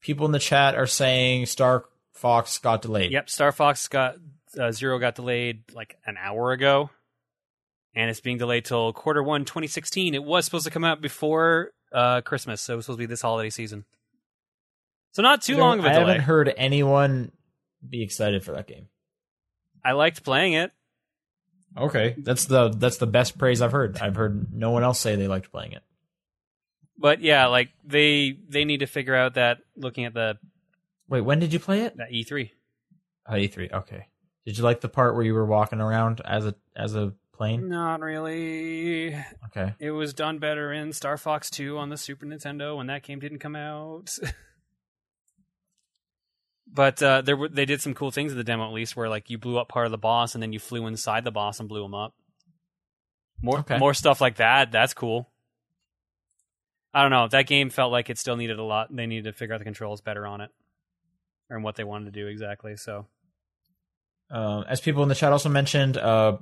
People in the chat are saying Star Fox got delayed. Yep, Star Fox got uh, Zero got delayed like an hour ago, and it's being delayed till quarter one 2016. It was supposed to come out before uh, Christmas, so it was supposed to be this holiday season. So not too long of a I delay. I haven't heard anyone be excited for that game. I liked playing it. Okay, that's the that's the best praise I've heard. I've heard no one else say they liked playing it. But yeah, like they they need to figure out that looking at the Wait, when did you play it? that E E3. Oh, E3. Okay. Did you like the part where you were walking around as a as a plane? Not really. Okay. It was done better in Star Fox 2 on the Super Nintendo when that game didn't come out. but uh, there were, they did some cool things in the demo at least, where like you blew up part of the boss and then you flew inside the boss and blew him up. More Okay. more stuff like that. That's cool. I don't know. That game felt like it still needed a lot. They needed to figure out the controls better on it, and what they wanted to do exactly. So Um, as people in the chat also mentioned, uh,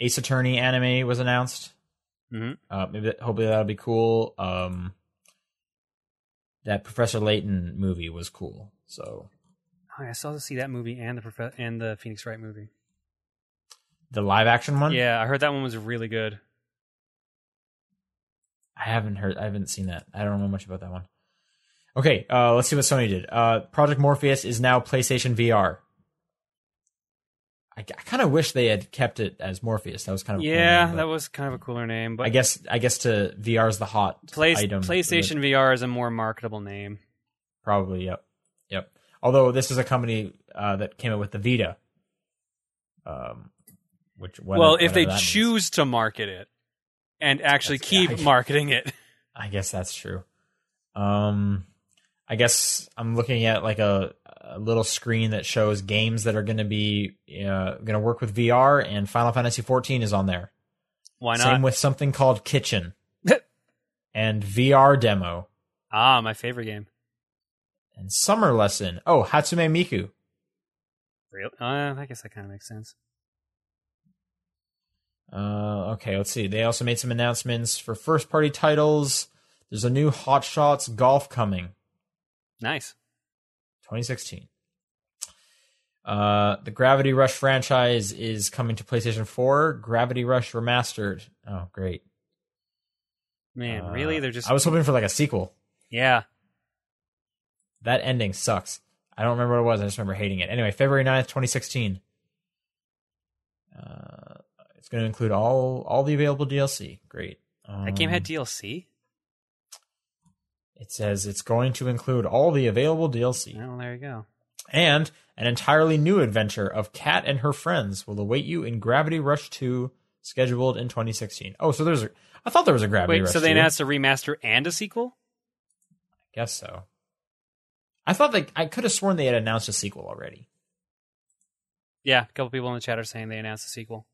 Ace Attorney anime was announced. Mhm. Uh, maybe that, hopefully that'll be cool. Um, that Professor Layton movie was cool. So oh, I still have to see that movie and the Profe- and the Phoenix Wright movie. the live action one. Yeah, I heard that one was really good. I haven't heard. I haven't seen that. I don't know much about that one. Okay, uh, let's see what Sony did. Uh, Project Morpheus is now PlayStation VR. I, I kind of wish they had kept it as Morpheus. That was kind of a cool Yeah, name, that was kind of a cooler name, but I guess I guess to VR is the hot Play- item. PlayStation VR is a more marketable name. Probably, yep, yep. Although this is a company uh, that came out with the Vita. Um, which well, if they that means. choose to market it and actually That's- yeah, keep I- marketing it, I guess that's true. Um, I guess I'm looking at like a, a little screen that shows games that are going to be uh, going to work with VR, and Final Fantasy 14 is on there. why not? Same with something called Kitchen and VR demo ah, my favorite game. and Summer Lesson. Oh, Hatsune Miku. Real? Uh, I guess that kind of makes sense. Uh, okay, let's see. They also made some announcements for first party titles. There's a new Hot Shots Golf coming. Nice. 2016. Uh, the Gravity Rush franchise is coming to PlayStation 4. Gravity Rush Remastered. Oh, great. Man, Uh, really? They're just I was hoping for like a sequel. yeah. That ending sucks. I don't remember what it was. I just remember hating it. Anyway, February 9th, 2016. Uh, it's going to include all all the available DLC. Great. Um, That game had DLC. It says it's going to include all the available DLC. Oh, there you go. And an entirely new adventure of Kat and her friends will await you in Gravity Rush 2, scheduled in 2016. Oh, so there's a. I thought there was a Gravity Wait, Rush. so they 2. announced a remaster and a sequel? I guess so. I thought they. I could have sworn they had announced a sequel already. Yeah, a couple people in the chat are saying they announced a sequel.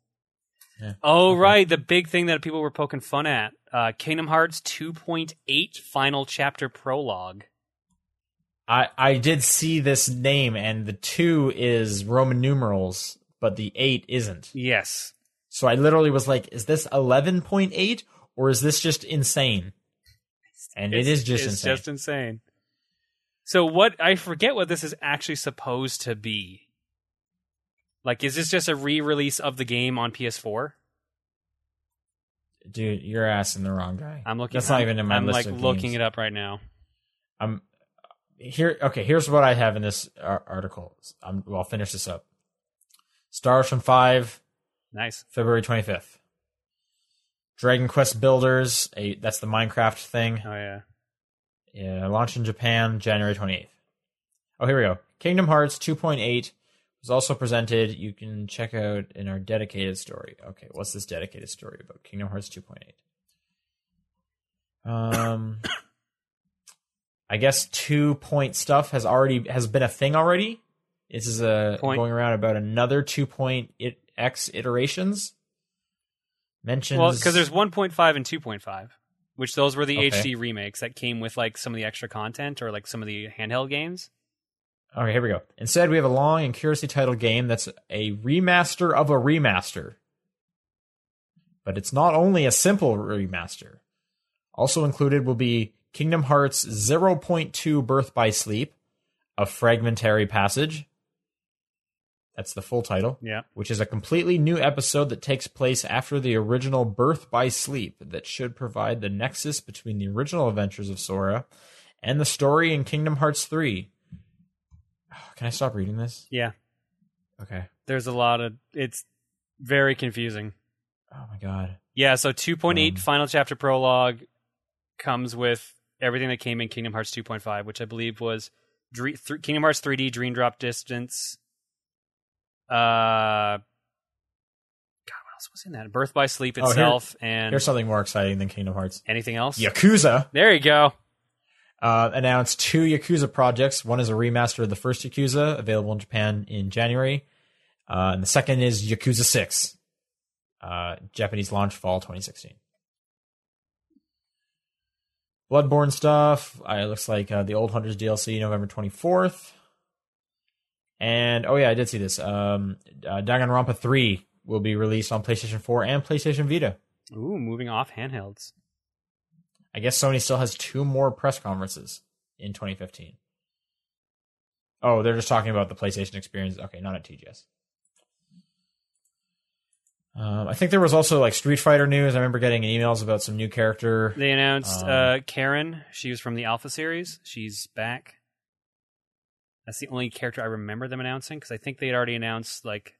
Yeah. Oh, Okay. right. The big thing that people were poking fun at uh, Kingdom Hearts 2.8 Final Chapter Prologue. I I did see this name, and the two is Roman numerals, but the eight isn't. Yes. So I literally was like, "Is this 11.8 or is this just insane?" And it It's- just it's insane. just insane. So what I forget what this is actually supposed to be. Like, is this just a re-release of the game on PS4? Dude, you're asking the wrong guy. I'm looking. That's not I'm- even in my I'm list like of looking games. it up right now. I'm here. Okay, here's what I have in this article. I'm, well, I'll finish this up. Star Ocean Five, Nice. February 25th. Dragon Quest Builders, a that's the Minecraft thing. Oh yeah. Yeah, launch in Japan January 28th. Oh, here we go. Kingdom Hearts 2.8 was also presented. You can check out in our dedicated story. Okay, what's this dedicated story about? Kingdom Hearts 2.8. Um, I guess two point stuff has already has been a thing already. This is a Point. going around about another two point it, X iterations. Mentions Well, because there's 1.5 and 2.5, which those were the Okay. HD remakes that came with like some of the extra content or like some of the handheld games. Okay, here we go. Instead, we have a long and curiously titled game that's a remaster of a remaster. But it's not only a simple remaster. Also included will be Kingdom Hearts 0.2 Birth by Sleep, a fragmentary passage. That's the full title. Yeah. Which is a completely new episode that takes place after the original Birth by Sleep that should provide the nexus between the original adventures of Sora and the story in Kingdom Hearts 3. Can I stop reading this? Yeah. Okay. There's a lot of it's very confusing. Oh my god. Yeah, so 2.8 Um, final chapter prologue comes with everything that came in Kingdom Hearts 2.5, which I believe was Dre- th- Kingdom Hearts 3D Dream Drop Distance. Uh, God, what else was in that? Birth by Sleep Oh, here- itself, and Here's something more exciting than Kingdom Hearts. anything else? Yakuza There you go. Uh, announced two Yakuza projects. One is a remaster of the first Yakuza, available in Japan in January. Uh, and the second is Yakuza 6, uh, Japanese launch fall 2016. Bloodborne stuff. Uh, it looks like uh, the Old Hunters DLC November 24th. And, oh yeah, I did see this. Um, uh, Danganronpa 3 will be released on PlayStation 4 and PlayStation Vita. Ooh, moving off handhelds. I guess Sony still has two more press conferences in 2015. Oh, they're just talking about the PlayStation experience. Okay, not at TGS. Um, I think there was also like Street Fighter news. I remember getting emails about some new character. They announced Um, uh, Karen. She was from the Alpha series. She's back. That's the only character I remember them announcing because I think they had already announced like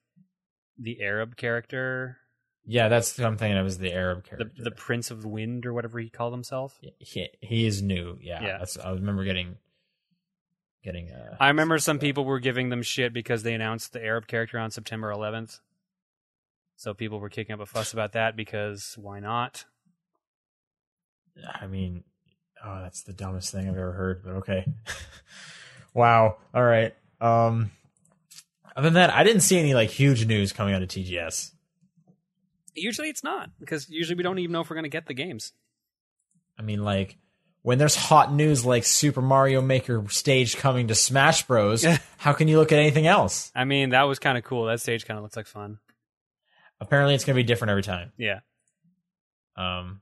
the Arab character, Yeah, that's what I'm thinking of as the Arab character. the Prince of Wind or whatever he called himself. he, he is new. Yeah, Yeah. That's, I remember getting getting. Uh, I remember some people were giving them shit because they announced the Arab character on September 11th. So people were kicking up a fuss about that because why not? I mean, oh, that's the dumbest thing I've ever heard, but okay. wow. All right. Um other than that, I didn't see any like huge news coming out of TGS. Usually it's not because usually we don't even know if we're going to get the games. I mean, like when there's hot news like Super Mario Maker stage coming to Smash Bros, how can you look at anything else? I mean, that was kind of cool. That stage kind of looks like fun. Apparently, it's going to be different every time. Yeah. Um,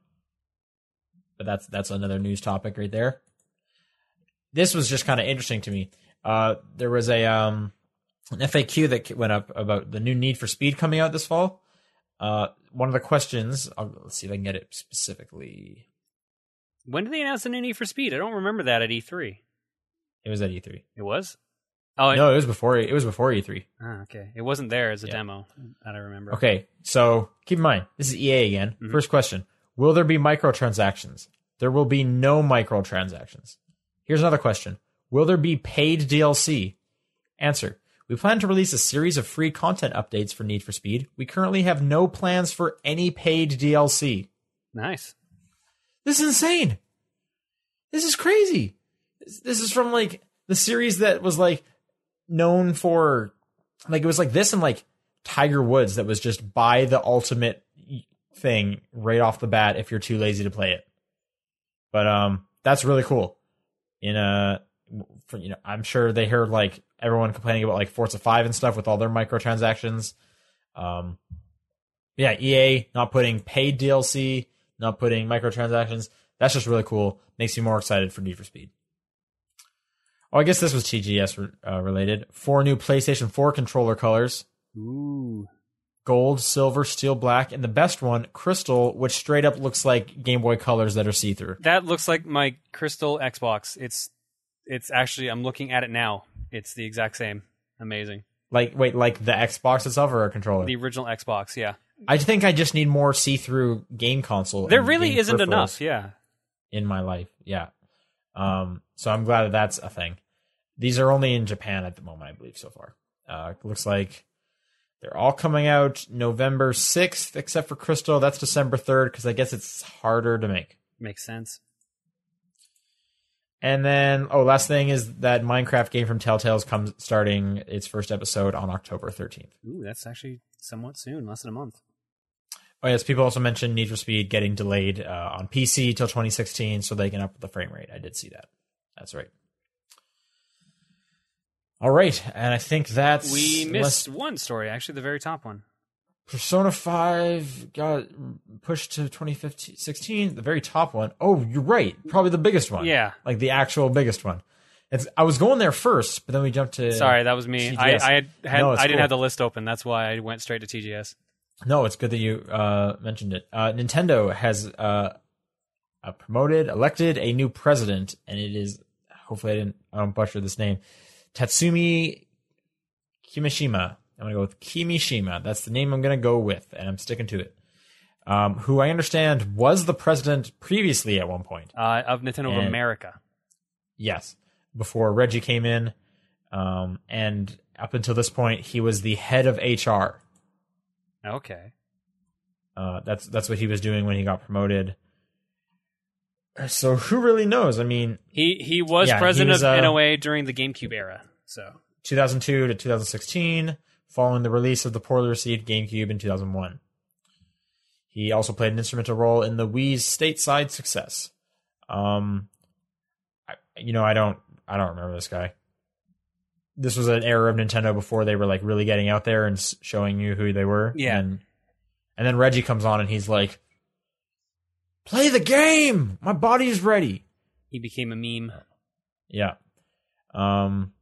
but that's that's another news topic right there. This was just kind of interesting to me. Uh, there was a um, an FAQ that went up about the new Need for Speed coming out this fall. Uh, one of the questions, I'll, let's see if I can get it specifically. When did they announce the new Need for Speed? I don't remember that at E3. It was at E3. It was? Oh, it, No, it was before. It was before E3. ah, okay. It wasn't there as a Yeah. demo that I remember. Okay, so keep in mind this is EA again. Mhm. First question: Will there be microtransactions? There will be no microtransactions. Here's another question: Will there be paid DLC? Answer: We plan to release a series of free content updates for Need for Speed. We currently have no plans for any paid DLC. Nice. This is insane. This is crazy. This, is from like the series that was like known for like it was like this and like Tiger Woods that was just buy the ultimate thing right off the bat if you're too lazy to play it. But um that's really cool. In a for, you know, I'm sure they heard like everyone complaining about like Forza 5 and stuff with all their microtransactions. Um yeah, EA not putting paid DLC, not putting microtransactions. That's just really cool. Makes me more excited for Need for Speed. Oh, I guess this was TGS uh, related. Four new PlayStation 4 controller colors Ooh. gold, silver, steel black, and the best one, crystal, which straight up looks like Game Boy colors that are see through. That looks like my Crystal Xbox. It's it's actually I'm looking at it now. It's the exact same. Amazing. Like, wait, like the Xbox itself or a controller? The original Xbox, yeah. I think I just need more see through game console. There really isn't enough, yeah. in my life. Yeah. Um, so I'm glad that that's a thing. These are only in Japan at the moment, I believe, so far. Uh, looks like they're all coming out November 6th, except for Crystal. That's December 3rd, because I guess it's harder to make. Makes sense. And then, oh, last thing is that Minecraft game from Telltale's comes starting its first episode on October 13th. Ooh, that's actually somewhat soon, less than a month. Oh, yes, people also mentioned Need for Speed getting delayed uh, on PC till 2016 so they can up the frame rate. I did see that. That's right. All right, and I think that's We unless missed one story, actually, the very top one. Persona Five got pushed to 2016, the very top one. Oh, you're right, probably the biggest one. Yeah. like the actual biggest one. It's, I was going there first, but then we jumped to. Sorry, that was me. I. I had, had No, I didn't cool. have the list open. That's why I went straight to TGS. No, it's good that you uh, mentioned it. Uh, Nintendo has uh, uh, promoted, elected a new president, and it is hopefully I didn't I don't butcher this name, Tatsumi Kimishima. I'm gonna go with Kimishima. That's the name I'm gonna go with, and I'm sticking to it. Um, who I understand was the president previously at one point. Uh, of Nintendo of America. Yes, before Reggie came in, um, and up until this point, he was the head of HR. Okay. Uh, that's that's what he was doing when he got promoted. So who really knows? I mean, He he was Yeah, he president was, of uh, NOA during the GameCube era. So 2002 to 2016, following the release of the poorly received GameCube in 2001. He also played an instrumental role in the Wii's stateside success. Um, I, you know, I don't, I don't remember this guy. This was an era of Nintendo before they were like really getting out there and showing you who they were. Yeah. And, and then Reggie comes on and he's like, "Play the game. My body's ready." he became a meme. Yeah. Um.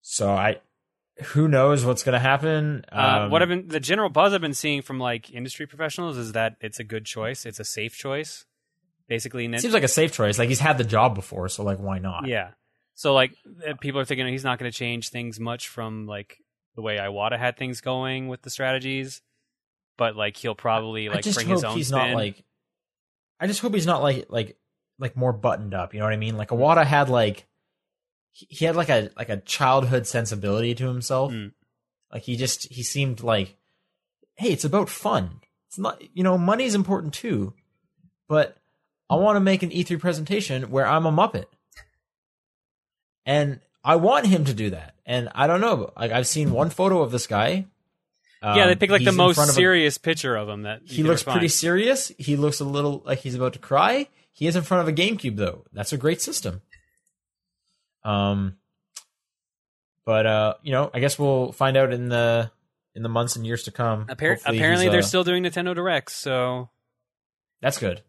So I, who knows what's gonna happen? Uh, Um, what I've been the general buzz I've been seeing from like industry professionals is that it's a good choice. It's a safe choice. Basically, Nin- seems like a safe choice. Like he's had the job before, so like why not? yeah. So like uh, people are thinking he's not going to change things much from like the way Iwata had things going with the strategies, but like he'll probably like bring his own he's spin. not like. I just hope he's not like like like more buttoned up. You know what I mean? Like Iwata had like he he had like a like a childhood sensibility to himself. Mm. Like he just he seemed like, hey, it's about fun. It's not you know money's important too, but I want to make an E3 presentation where I'm a Muppet, and I want him to do that. And I don't know, like I've seen one photo of this guy. yeah, they Um, picked like the most of a- serious picture of him that he looks pretty serious. He looks a little like he's about to cry. He is in front of a GameCube though. That's a great system. Um, but uh, you know, I guess we'll find out in the in the months and years to come. Appar- apparently, they're uh, still doing Nintendo Directs, so That's good.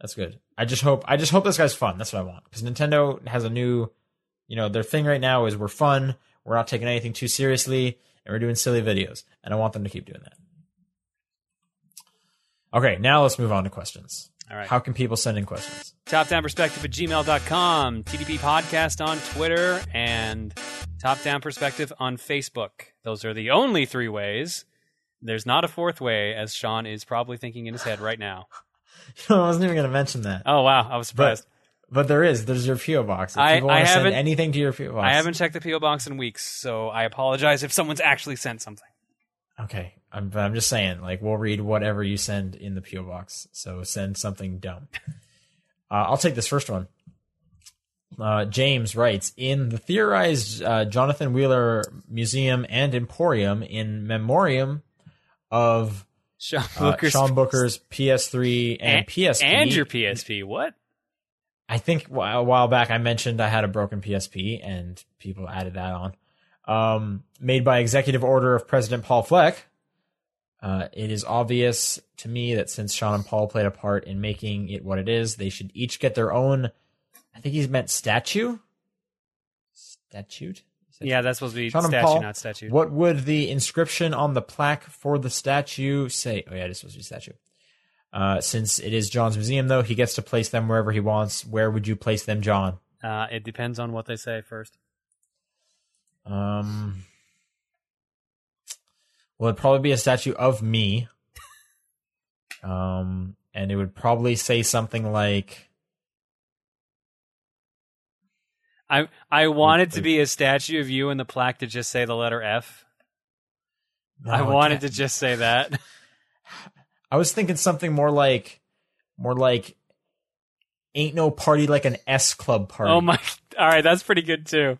That's good. I just hope I just hope this guy's fun. That's what I want because Nintendo has a new, you know, their thing right now is we're fun. We're not taking anything too seriously, and we're doing silly videos, and I want them to keep doing that. Okay, now let's move on to questions. All right. How can people send in questions? Top Down Perspective at gmail.com, TDP Podcast on Twitter, and Top Down Perspective on Facebook. Those are the only three ways. There's not a fourth way, as Sean is probably thinking in his head right now. I wasn't even going to mention that, Oh, wow. I was surprised. but there is. There's your PO box. If I- people want to send anything to your PO box, I haven't checked the P.O. Box in weeks, so I apologize if someone's actually sent something. Okay, I'm, but I'm just saying, like, we'll read whatever you send in the PO box. So send something dumb. uh, I'll take this first one. Uh, James writes in the theorized uh, Jonathan Wheeler Museum and Emporium in memoriam of Sean uh, Booker's Sean Booker's PS3 and, PSP And your PSP. What? I think a while back I mentioned I had a broken PSP and people added that on. Um, made by executive order of President Paul Fleck. Uh, it is obvious to me that since Sean and Paul played a part in making it what it is, they should each get their own. I think he's meant statue. Statute. Yeah, that's supposed to be Sean and statue, Paul, not statue. What would the inscription on the plaque for the statue say? Oh yeah, it is supposed to be statue. Uh, since it is John's museum, though, he gets to place them wherever he wants. Where would you place them, John? Uh, it depends on what they say first. Um, well, it'd probably be a statue of me. Um, and it would probably say something like, I I wanted to be a statue of you and the plaque to just say the letter F. No, I wanted to just say that. I was thinking something more like, more like, ain't no party like an S club party. oh my! All right, that's pretty good too.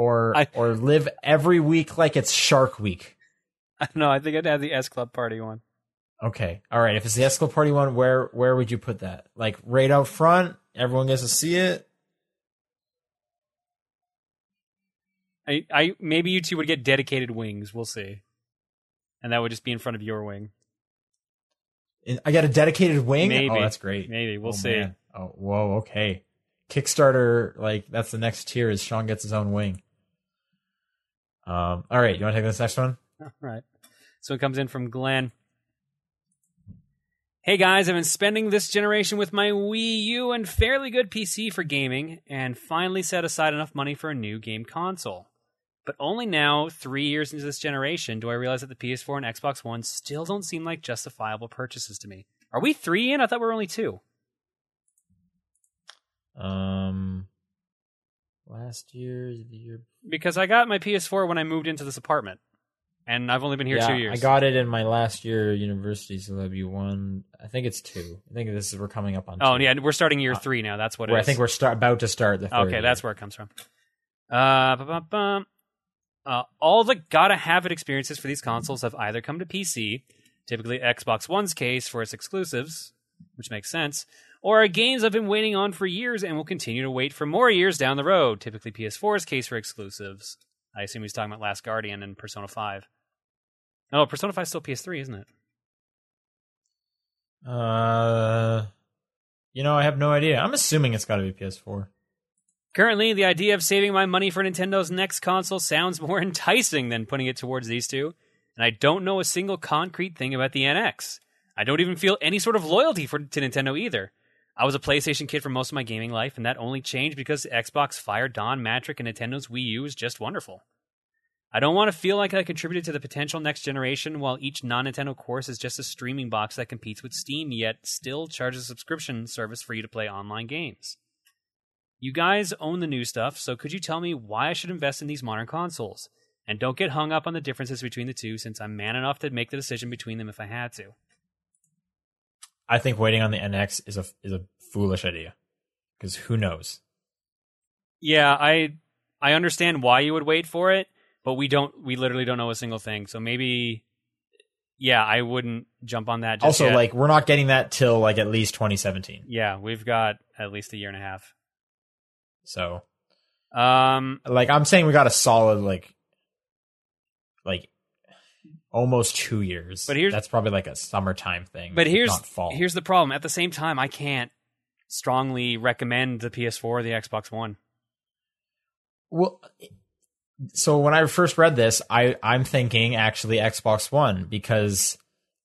Or I- or live every week like it's Shark Week. I don't know. I think I'd have the S Club Party one. Okay, all right. If it's the S Club Party one, where where would you put that? Like right out front, everyone gets to see it. I, I maybe you two would get dedicated wings. We'll see, and that would just be in front of your wing. I got a dedicated wing. Oh, maybe. Oh, that's great. Maybe we'll Oh, see. man. Oh, whoa. Okay. Kickstarter, like that's the next tier. Is Sean gets his own wing. Um. All right. You want to take this next one? All right. So it comes in from Glenn. Hey guys, I've been spending this generation with my Wii U and fairly good PC for gaming, and finally set aside enough money for a new game console. But only now, three years into this generation, do I realize that the PS4 and Xbox One still don't seem like justifiable purchases to me. Are we three in? I thought we were only two. Um. Last year, the year. Because I got my PS4 when I moved into this apartment, and I've only been here yeah, two years. I got it in my last year at university, so that'd be one. I think it's two. I think this is we're coming up on. Oh two. yeah, we're starting year Uh, three now. That's what it Where is. I think we're start, about to start the. Okay, year. that's where it comes from. Uh, uh, all the gotta have it experiences for these consoles have either come to PC, typically Xbox One's case for its exclusives, which makes sense, or are games I've been waiting on for years and will continue to wait for more years down the road, typically PS4's case for exclusives. I assume he's talking about Last Guardian and Persona 5. Oh, Persona 5 is still PS3, isn't it? Uh, you know, I have no idea. I'm assuming it's got to be PS4. Currently, the idea of saving my money for Nintendo's next console sounds more enticing than putting it towards these two, and I don't know a single concrete thing about the NX. I don't even feel any sort of loyalty for, to Nintendo either. I was a PlayStation kid for most of my gaming life, and that only changed because Xbox fired Don Mattrick and Nintendo's Wii U is just wonderful. I don't want to feel like I contributed to the potential next generation while each non Nintendo course is just a streaming box that competes with Steam yet still charges a subscription service for you to play online games. You guys own the new stuff, so could you tell me why I should invest in these modern consoles? And don't get hung up on the differences between the two since I'm man enough to make the decision between them if I had to. I think waiting on the NX is a is a foolish idea because who knows? Yeah, I I understand why you would wait for it, but we don't we literally don't know a single thing. So maybe yeah, I wouldn't jump on that just also, yet. like we're not getting that till like at least 2017. yeah, we've got at least a year and a half. So, Um like I'm saying, we got a solid like like almost two years. But here's- that's probably like a summertime thing. But here's here's the problem. At the same time, I can't strongly recommend the PS4 or the Xbox One. Well, so when I first read this, I I'm thinking actually Xbox One because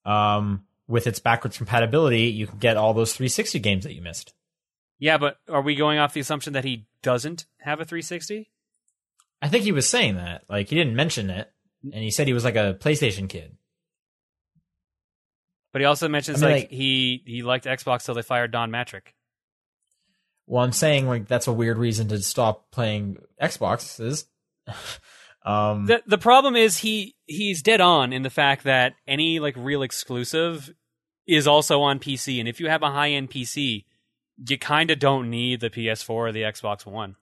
um with its backwards compatibility, you can get all those 360 games that you missed. Yeah, but are we going off the assumption that he doesn't have a 360? I think he was saying that. Like he didn't mention it, and he said he was like a PlayStation kid. But he also mentions I mean, like, like- he he liked Xbox till they fired Don Mattrick. Well, I'm saying like that's a weird reason to stop playing Xboxes. um, The the problem is he he's dead on in the fact that any like real exclusive is also on PC, and if you have a high end PC, you kind of don't need the PS4 or the Xbox One.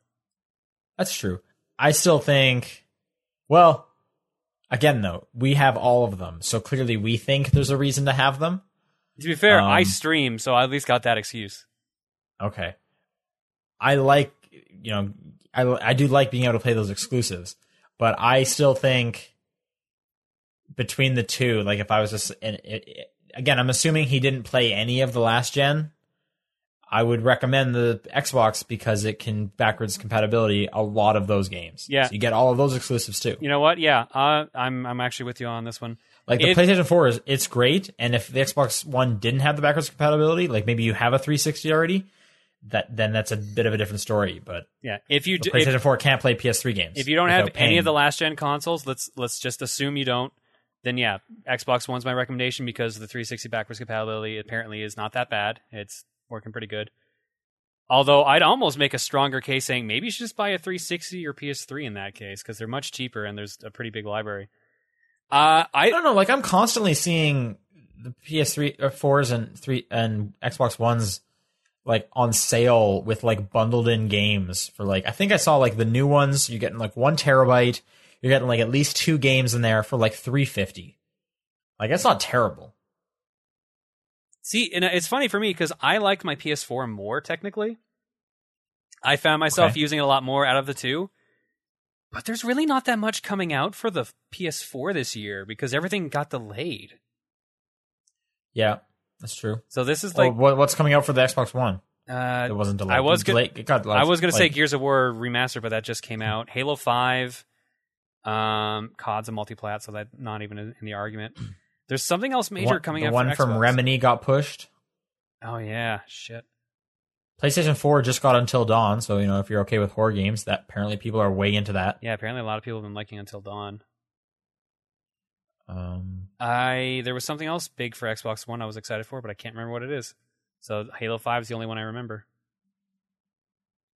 That's true. I still think, well, again though, we have all of them, so clearly we think there's a reason to have them. To be fair, I Um, stream, so I at least got that excuse. Okay. I like, you know, I I do like being able to play those exclusives, but I still think between the two, like if I was just and it, it, again, I'm assuming he didn't play any of the last gen. I would recommend the Xbox because it can backwards compatibility a lot of those games. Yeah. so you get all of those exclusives too. You know what? Yeah, uh, I'm I'm actually with you on this one. Like the If- PlayStation 4 is it's great, and if the Xbox One didn't have the backwards compatibility, like maybe you have a 360 already, that then that's a bit of a different story. But Yeah, if you do, if, PlayStation 4 can't play PS3 games. if you don't have without any of the last gen consoles, let's let's just assume you don't. Then yeah, Xbox One's my recommendation because the 360 backwards compatibility apparently is not that bad. It's working pretty good. Although I'd almost make a stronger case saying maybe you should just buy a 360 or PS3 in that case because they're much cheaper and there's a pretty big library. Uh, I I don't know. Like I'm constantly seeing the PS3 or fours and three and Xbox Ones like on sale with like bundled in games for like I think I saw like the new ones. You're getting like one terabyte. You're getting like at least two games in there for like three fifty. Like that's not terrible. See, and it's funny for me because I liked my PS4 more technically. I found myself Okay. using it a lot more out of the two. But there's really not that much coming out for the PS4 this year because everything got delayed. Yeah, that's true. So this is like what, what's coming out for the Xbox One? uh, It wasn't delayed. I was gonna- delayed- it got I was gonna say Gears of War remastered, but that just came out. Halo Five, um, COD's a multiplat, so that's not even in the argument. There's something else major one, coming the out. one from. Remini got pushed. Oh yeah, shit. PlayStation 4 just got Until Dawn, so you know if you're okay with horror games, that apparently people are way into that. Yeah, apparently a lot of people have been liking Until Dawn. Um, I there was something else big for Xbox One I was excited for, but I can't remember what it is. So Halo Five is the only one I remember.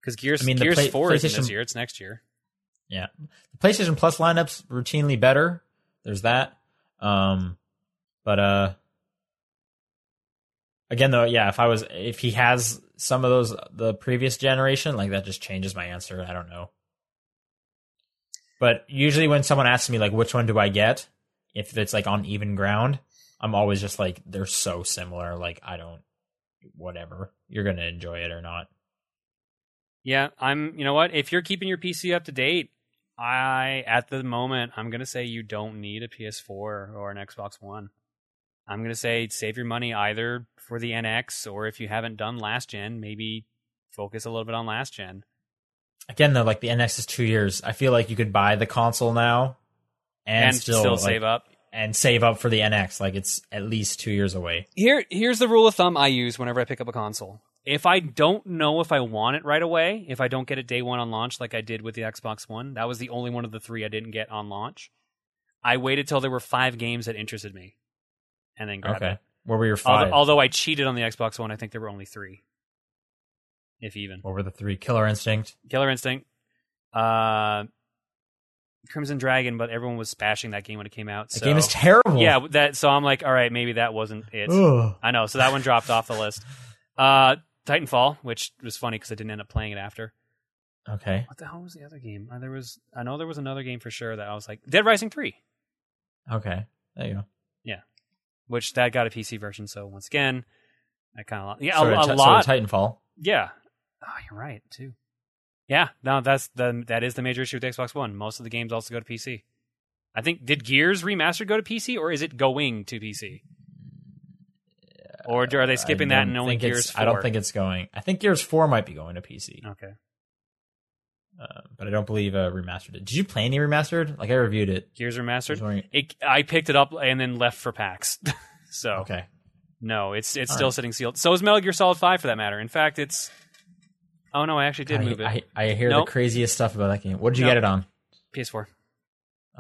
Because Gears I mean, Gears play- Four isn't this year; it's next year. yeah, the PlayStation Plus lineup's routinely better. There's that. Um, but uh, again though, yeah, if I was if he has some of those the previous generation, like that just changes my answer. I don't know. But usually when someone asks me like which one do I get, if it's like on even ground, I'm always just like they're so similar. Like I don't, whatever. You're gonna enjoy it or not. Yeah, I'm. You know what? If you're keeping your PC up to date, I at the moment I'm gonna say you don't need a PS4 or an Xbox One. I'm gonna say save your money either for the NX or if you haven't done last gen, maybe focus a little bit on last gen. Again though, like the NX is two years. I feel like you could buy the console now and, and, still, still like, save up. and save up for the NX. Like it's at least two years away. Here, here's the rule of thumb I use whenever I pick up a console. If I don't know if I want it right away, if I don't get it day one on launch, like I did with the Xbox One, that was the only one of the three I didn't get on launch. I waited till there were five games that interested me, and then grabbed Okay, it. what were your Although, five? although I cheated on the Xbox One, I think there were only three, if even. what were the three? Killer Instinct. Killer Instinct, uh, Crimson Dragon, but everyone was spashing that game when it came out. So. The game is terrible. yeah, that. So I'm like, all right, maybe that wasn't it. Ugh. I know. So that one dropped off the list. Uh, Titanfall, which was funny because I didn't end up playing it after. Okay. What the hell was the other game? Uh, there was, I know there was another game for sure that I was like, Dead Rising Three, Okay. There you go. Which that got a PC version. So once again, I kind of yeah, So a, a so lot. Titanfall. yeah. Oh, you're right too. Yeah, no, that's the that is the major issue with Xbox One. Most of the games also go to PC. I think did Gears Remastered go to PC or is it going to PC? Or are they skipping that and only Gears 4? I don't think it's going. I think Gears Four might be going to PC, Okay. Uh, but I don't believe uh, remastered it. Did you play any remastered? Like I reviewed it. Gears Remastered. wondering- It, I picked it up and then left for PAX. so Okay. no, it's it's All still right. sitting sealed. So is Metal Gear Solid Five for that matter. In fact, it's oh no, I actually did I, move it. I, I hear Nope. the craziest stuff about that game. What did you Nope. get it on? PS4.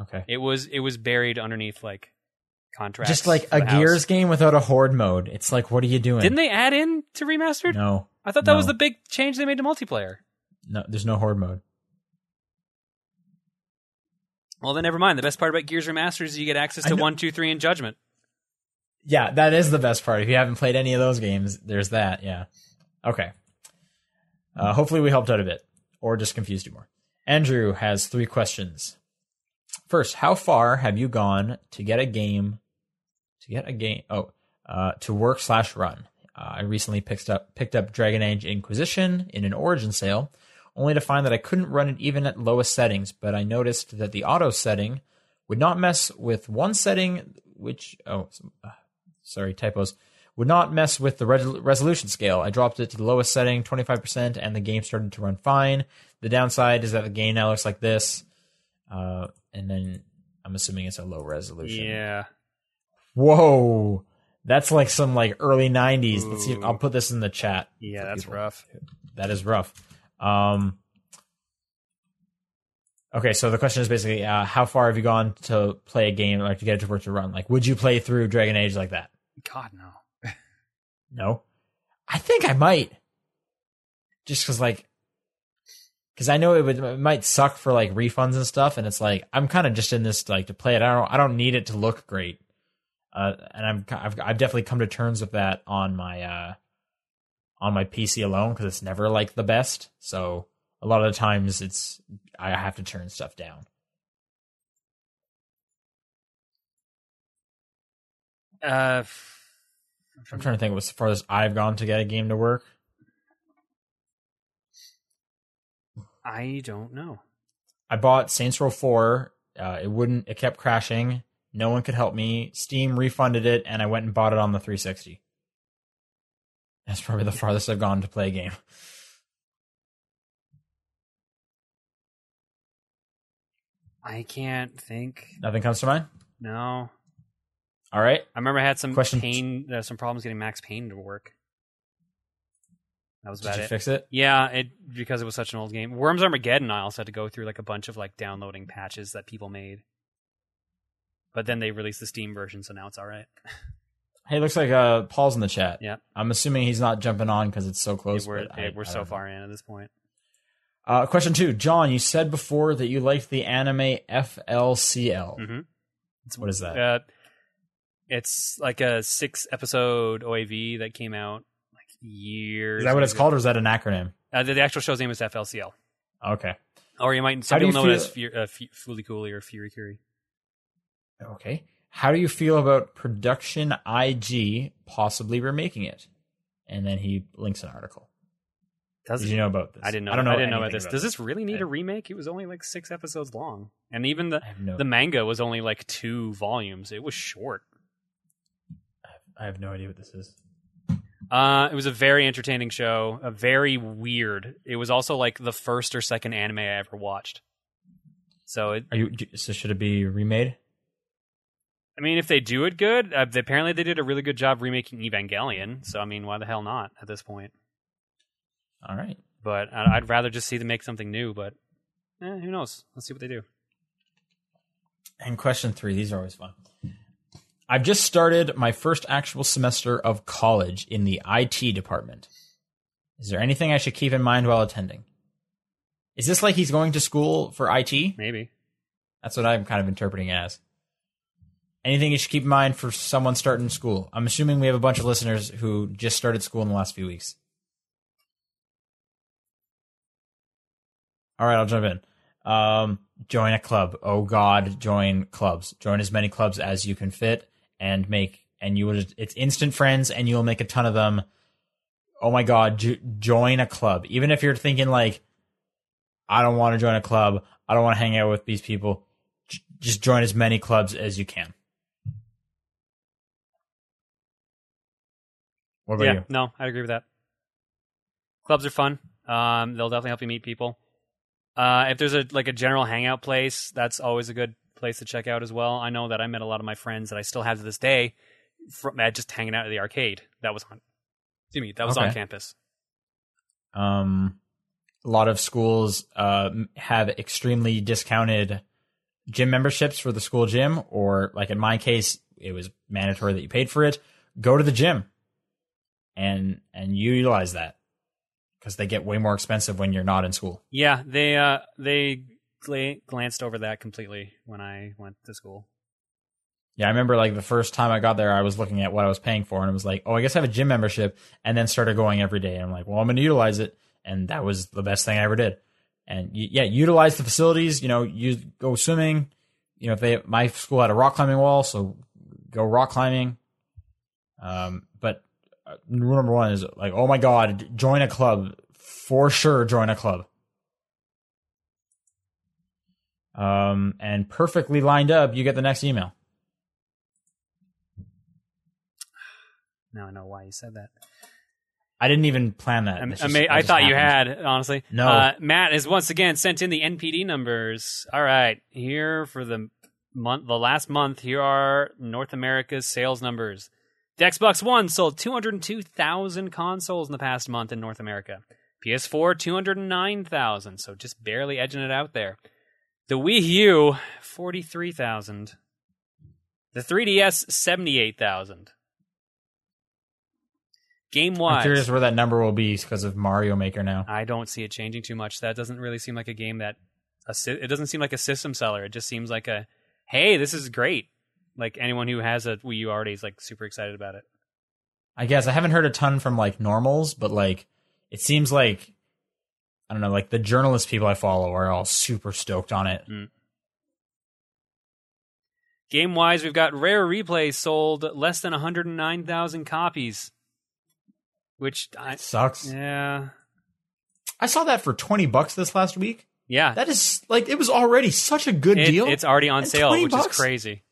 Okay. It was it was buried underneath like contracts. Just like a. Gears game without a horde mode. It's like, what are you doing? Didn't they add in to remastered? No, I thought that was the big change they made to multiplayer. No. There's no horde mode. Well, then never mind. The best part about Gears Remastered is you get access to one, two, three, and Judgment. Yeah, that is the best part. If you haven't played any of those games, there's that. Yeah. Okay. Uh, hopefully, we helped out a bit, or just confused you more. Andrew has three questions. First, how far have you gone to get a game? To get a game? Oh, uh, to work slash run. Uh, I recently picked up picked up Dragon Age Inquisition in an Origin sale, only to find that I couldn't run it even at lowest settings. But I noticed that the auto setting would not mess with one setting, which oh, uh, sorry typos, would not mess with the res- resolution scale. I dropped it to the lowest setting, 25%, and the game started to run fine. The downside is that the game now looks like this, uh, and then I'm assuming it's a low resolution. Yeah. Whoa, that's like some like early 90s. Let's see. I'll put this in the chat. Yeah, that's people. rough. That is rough. Um, okay, so the question is basically, uh, how far have you gone to play a game, like to get it to work to run? Like, would you play through Dragon Age like that? God no. No, I think I might. Just because, like, because I know it would it might suck for like refunds and stuff, and it's like I'm kind of just in this like to play it. I don't I don't need it to look great, uh, and I'm I've, I've definitely come to terms with that on my uh on my PC alone because it's never like the best. So a lot of the times it's I have to turn stuff down. Uh, I'm trying to think as far as I've gone to get a game to work. I don't know. I bought Saints Row 4. Uh, it wouldn't. It kept crashing. No one could help me. Steam refunded it, and I went and bought it on the 360. That's probably the farthest I've gone to play a game. I can't think. Nothing comes to mind. No, All right. I remember I had some Question- pain, uh, some problems getting Max Payne to work. That was Did about you it. fix it? Yeah, it because it was such an old game. Worms Armageddon, I also had to go through like a bunch of like downloading patches that people made. But then they released the Steam version, so now it's all right. Hey, looks like uh, Paul's in the chat. Yeah. I'm assuming he's not jumping on because it's so close. we're but I- we're I so don't know. far in at this point. Uh, question two, John. You said before that you liked the anime FLCL. hmm What is that? Uh, it's like a six episode OAV that came out like years. Is that what it's ago. called, or is that an acronym? Uh, the, the actual show's name is FLCL, Okay. or you might some How people know it as feel- Fu- uh, Fu- Fooly Cooly or Furi Kuri. Okay. How do you feel about production IG possibly remaking it? And then he links an article. Does Did it? you know about this? I didn't know. I don't know. I didn't know about this. Does this really need I- a remake? It was only like six episodes long, and even the no. the manga was only like two volumes. It was short. I have no idea what this is. Uh, it was a very entertaining show. A very weird. It was also like the first or second anime I ever watched. So it, Are you? So should it be remade? I mean, if they do it good, uh, they- apparently they did a really good job remaking Evangelion. So I mean, why the hell not at this point? All right. But I- I'd rather just see them make something new. But eh, who knows? Let's see what they do. And question three. These are always fun. I've just started my first actual semester of college in the IT department. Is there anything I should keep in mind while attending? Is this like he's going to school for IT? Maybe. That's what I'm kind of interpreting as. Anything you should keep in mind for someone starting school? I'm assuming we have a bunch of listeners who just started school in the last few weeks. All right, I'll jump in. Um, join a club. Oh God, join clubs. Join as many clubs as you can fit, and make and you will. It's instant friends, and you'll make a ton of them. Oh my God, jo- join a club. Even if you're thinking like, I don't want to join a club. I don't want to hang out with these people. J- just join as many clubs as you can. What about yeah, you? no, I agree with that. Clubs are fun. Um, they'll definitely help you meet people. Uh, if there's a like a general hangout place, that's always a good place to check out as well. I know that I met a lot of my friends that I still have to this day from uh, just hanging out at the arcade. That was on, excuse me, that was on campus. Um, a lot of schools uh, have extremely discounted gym memberships for the school gym, or like in my case, it was mandatory that you paid for it. Go to the gym and and you utilize that because they get way more expensive when you're not in school. Yeah, they uh they gla- glanced over that completely when I went to school. Yeah, I remember like the first time I got there, I was looking at what I was paying for, and it was like, oh, I guess I have a gym membership, and then started going every day. And I'm like, well, I'm going to utilize it, and that was the best thing I ever did. And y- yeah, utilize the facilities. You know, you go swimming. You know, if they my school had a rock climbing wall, so go rock climbing. Um, rule number one is like, oh my god, join a club for sure. Join a club. Um, and perfectly lined up, you get the next email. Now I know why you said that. I didn't even plan that. I, I just- may- I just thought you had, honestly. No. Uh, Matt has once again sent in the NPD numbers. All right, here for the month, the last month. Here are North America's sales numbers. The Xbox One sold 202,000 consoles in the past month in North America. PS4 209,000, so just barely edging it out there. The Wii U 43,000. The 3DS 78,000. Game I'm curious where that number will be because of Mario Maker now. I don't see it changing too much. That doesn't really seem like a game that a it doesn't seem like a system seller. It just seems like a hey, this is great. Like anyone who has a Wii U already is like super excited about it. I guess I haven't heard a ton from like normals, but like it seems like I don't know, like the journalist people I follow are all super stoked on it. Mm. Game wise, we've got Rare Replay sold less than 109,000 copies, which I sucks. yeah I saw that for twenty bucks this last week. Yeah, That is like it was already such a good It- deal. it's already on And sale, which bucks? is crazy.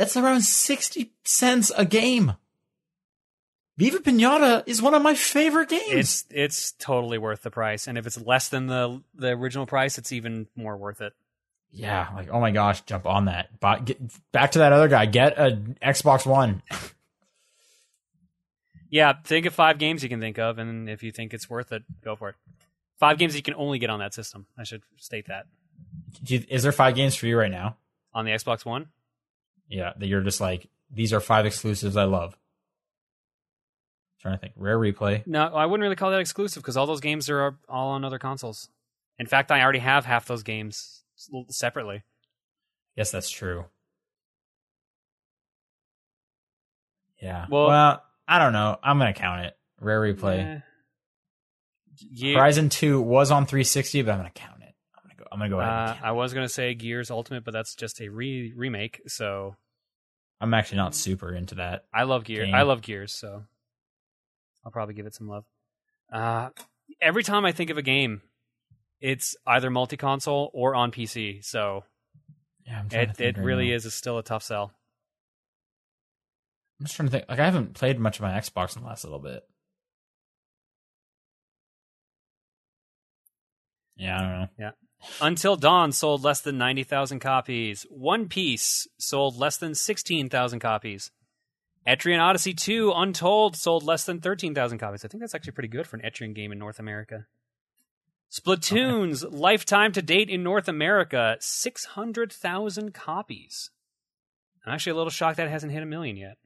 That's around 60 cents a game. Viva Pinata is one of my favorite games. It's it's totally worth the price, and if it's less than the the original price, it's even more worth it. yeah, like oh my gosh, jump on that. But get, back to that other guy. Get a Xbox One. Yeah, think of five games you can think of, and if you think it's worth it, go for it. Five games you can only get on that system. I should state that you- Is there five games for you right now? on the Xbox One. Yeah, that you're just like these are five exclusives I love. trying to think. Rare replay. No, I wouldn't really call that exclusive because all those games are all on other consoles. In fact, I already have half those games separately. Yes, that's true. Yeah. Well- Well, I don't know. I'm gonna count it. Rare replay. Ge- Horizon Two was on 360, but I'm gonna count it. I'm gonna go. I'm gonna go ahead. uh. I was gonna say Gears Ultimate, but that's just a re- remake. So I'm actually not super into that. I love Gears. I love Gears, so I'll probably give it some love. Uh, every time I think of a game, it's either multi-console or on PC. So Yeah, I'm trying to it it right really now. is a, still a tough sell. I'm just trying to think. Like I haven't played much of my Xbox in the last little bit. Yeah, I don't know. Until Dawn sold less than 90,000 copies. One Piece sold less than 16,000 copies. Etrian Odyssey 2 Untold sold less than 13,000 copies. I think that's actually pretty good for an Etrian game in North America. Splatoon's lifetime to date in North America 600,000 copies. I'm actually a little shocked that it hasn't hit a million yet.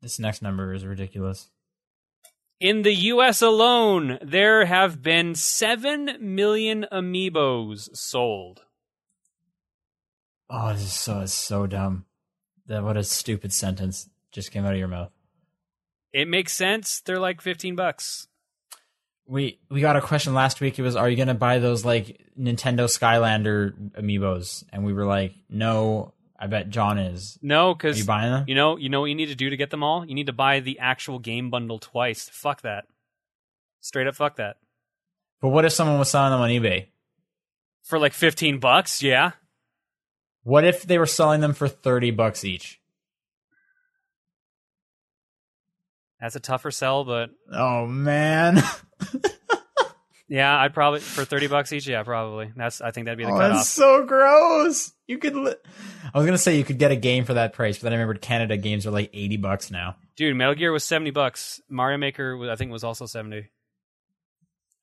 This next number is ridiculous. In the US alone, there have been 7 million amiibos sold. Oh, this is so it's so dumb. That what a stupid sentence just came out of your mouth. It makes sense. They're like 15 bucks. We we got a question last week. It was, "Are you gonna buy those like Nintendo Skylander amiibos?" And we were like, "No." I bet John is. No, because you buying them? you know, you know what you need to do to get them all. You need to buy the actual game bundle twice. Fuck that. Straight up, fuck that. But what if someone was selling them on eBay? For like 15 bucks, yeah. What if they were selling them for thirty bucks each? That's a tougher sell, but Oh man, yeah, I'd probably for 30 bucks each. Yeah, probably. That's I think that'd be the oh, cutoff. that's so gross. You could. Li- I was gonna say you could get a game for that price, but then I remembered Canada games are like eighty bucks now. Dude, Metal Gear was 70 bucks. Mario Maker, was- I think, was also 70.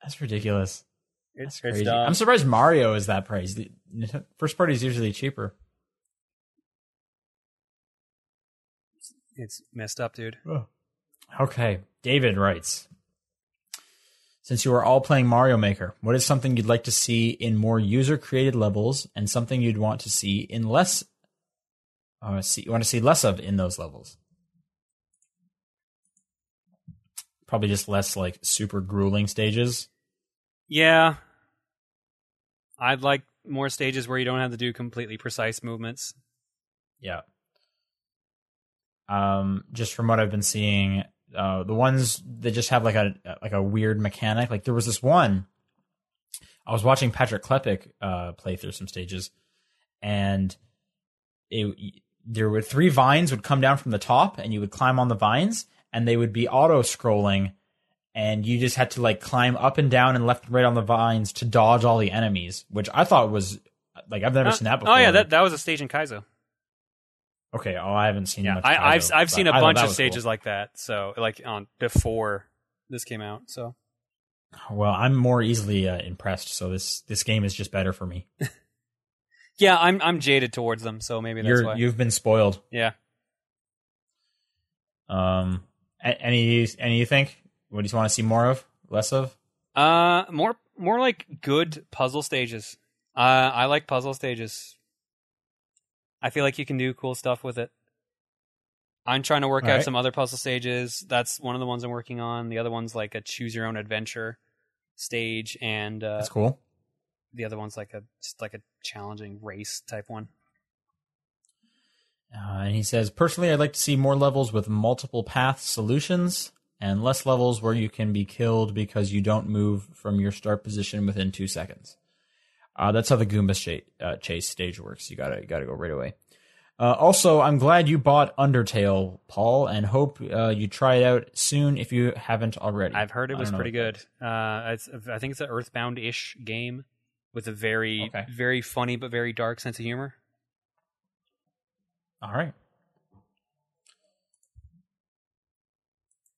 That's ridiculous. It's, Crazy. it's. I'm surprised Mario is that price. The first party is usually cheaper. It's messed up, dude. Okay, David writes. Since you are all playing Mario Maker, what is something you'd like to see in more user-created levels, and something you'd want to see in less? Uh, see, you want to see less of in those levels? Probably just less like super grueling stages. Yeah. I'd like more stages where you don't have to do completely precise movements. Yeah. Um, just from what I've been seeing, uh, the ones that just have like a like a weird mechanic. Like there was this one. I was watching Patrick Klepek uh, play through some stages, and it there were three vines would come down from the top, and you would climb on the vines, and they would be auto scrolling, and you just had to like climb up and down and left and right on the vines to dodge all the enemies, which I thought was like I've never Uh, seen that before. Oh yeah, that that was a stage in Kaizo. Okay, oh, I haven't seen Yeah, much. I, I've I've seen a bunch of stages cool. like that. So like on before this came out. So Well, I'm more easily uh, impressed, so this this game is just better for me. yeah, I'm I'm jaded towards them. So maybe that's You're why. you've been spoiled. yeah. Um, any any you think? What do you want to see more of? Less of? Uh, more more like good puzzle stages. Uh, I like puzzle stages. I feel like you can do cool stuff with it. I'm trying to work out Alright. some other puzzle stages. That's one of the ones I'm working on. The other one's like a choose your own adventure stage, and uh, That's cool. the other one's like a just like a challenging race type one. Uh, and he says, personally, I'd like to see more levels with multiple path solutions and less levels where you can be killed because you don't move from your start position within two seconds. Uh, that's how the Goomba chase, uh, chase stage works. You gotta you gotta go right away. Uh, also, I'm glad you bought Undertale, Paul, and hope uh, you try it out soon if you haven't already. I've heard it was pretty good. Uh, it's, I think it's an Earthbound-ish game with a very, Okay. very funny but very dark sense of humor. All right.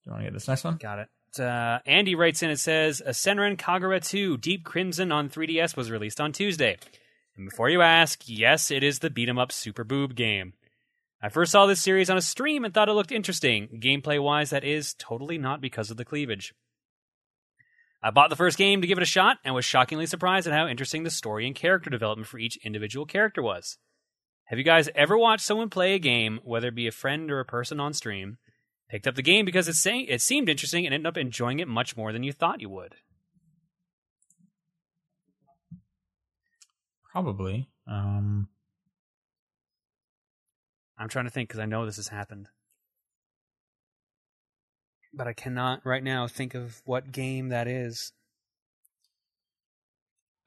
Do you want to get this next one? Got it. Uh, Andy writes in and says, "A Senran Kagura 2 Deep Crimson on 3DS was released on Tuesday. And before you ask, yes, it is the beat 'em up Super Boob game. I first saw this series on a stream and thought it looked interesting. Gameplay wise, that is totally not because of the cleavage. I bought the first game to give it a shot and was shockingly surprised at how interesting the story and character development for each individual character was. Have you guys ever watched someone play a game, whether it be a friend or a person on stream, picked up the game because it, say, it seemed interesting and ended up enjoying it much more than you thought you would? Probably. Um, I'm trying to think because I know this has happened. But I cannot right now think of what game that is.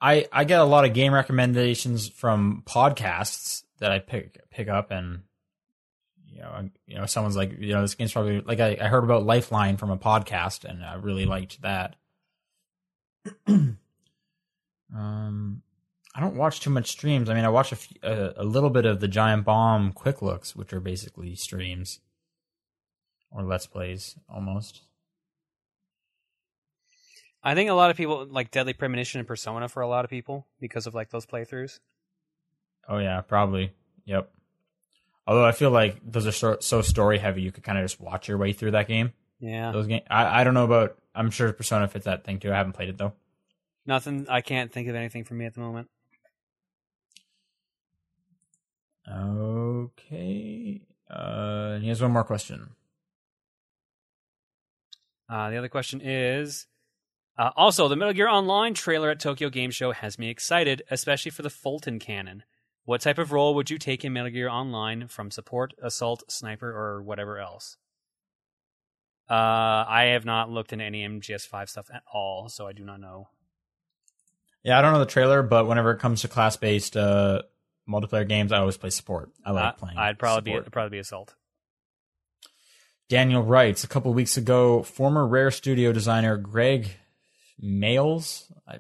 I I get a lot of game recommendations from podcasts that I pick pick up, and you know, you know, someone's like, you know, this game's probably like I, I heard about Lifeline from a podcast, and I really liked that. um, I don't watch too much streams. I mean, I watch a, few, a, a little bit of the Giant Bomb quick looks, which are basically streams or let's plays almost. I think a lot of people like Deadly Premonition and Persona for a lot of people because of like those playthroughs. Oh yeah, probably. Yep. Although I feel like those are so, so story heavy, you could kind of just watch your way through that game. Yeah. Those game, I, I don't know about. I'm sure Persona fits that thing too. I haven't played it though. Nothing I can't think of anything for me at the moment. Okay. Uh, he has one more question. Uh, the other question is uh, also the Metal Gear Online trailer at Tokyo Game Show has me excited, especially for the Fulton cannon. What type of role would you take in Metal Gear Online from support, assault, sniper, or whatever else? Uh, I have not looked into any MGS5 stuff at all, so I do not know. Yeah, I don't know the trailer, but whenever it comes to class based uh, multiplayer games, I always play support. I like Uh, playing. I'd probably support. be probably be assault. Daniel writes a couple weeks ago, former Rare Studio designer Gregg Mayles, I-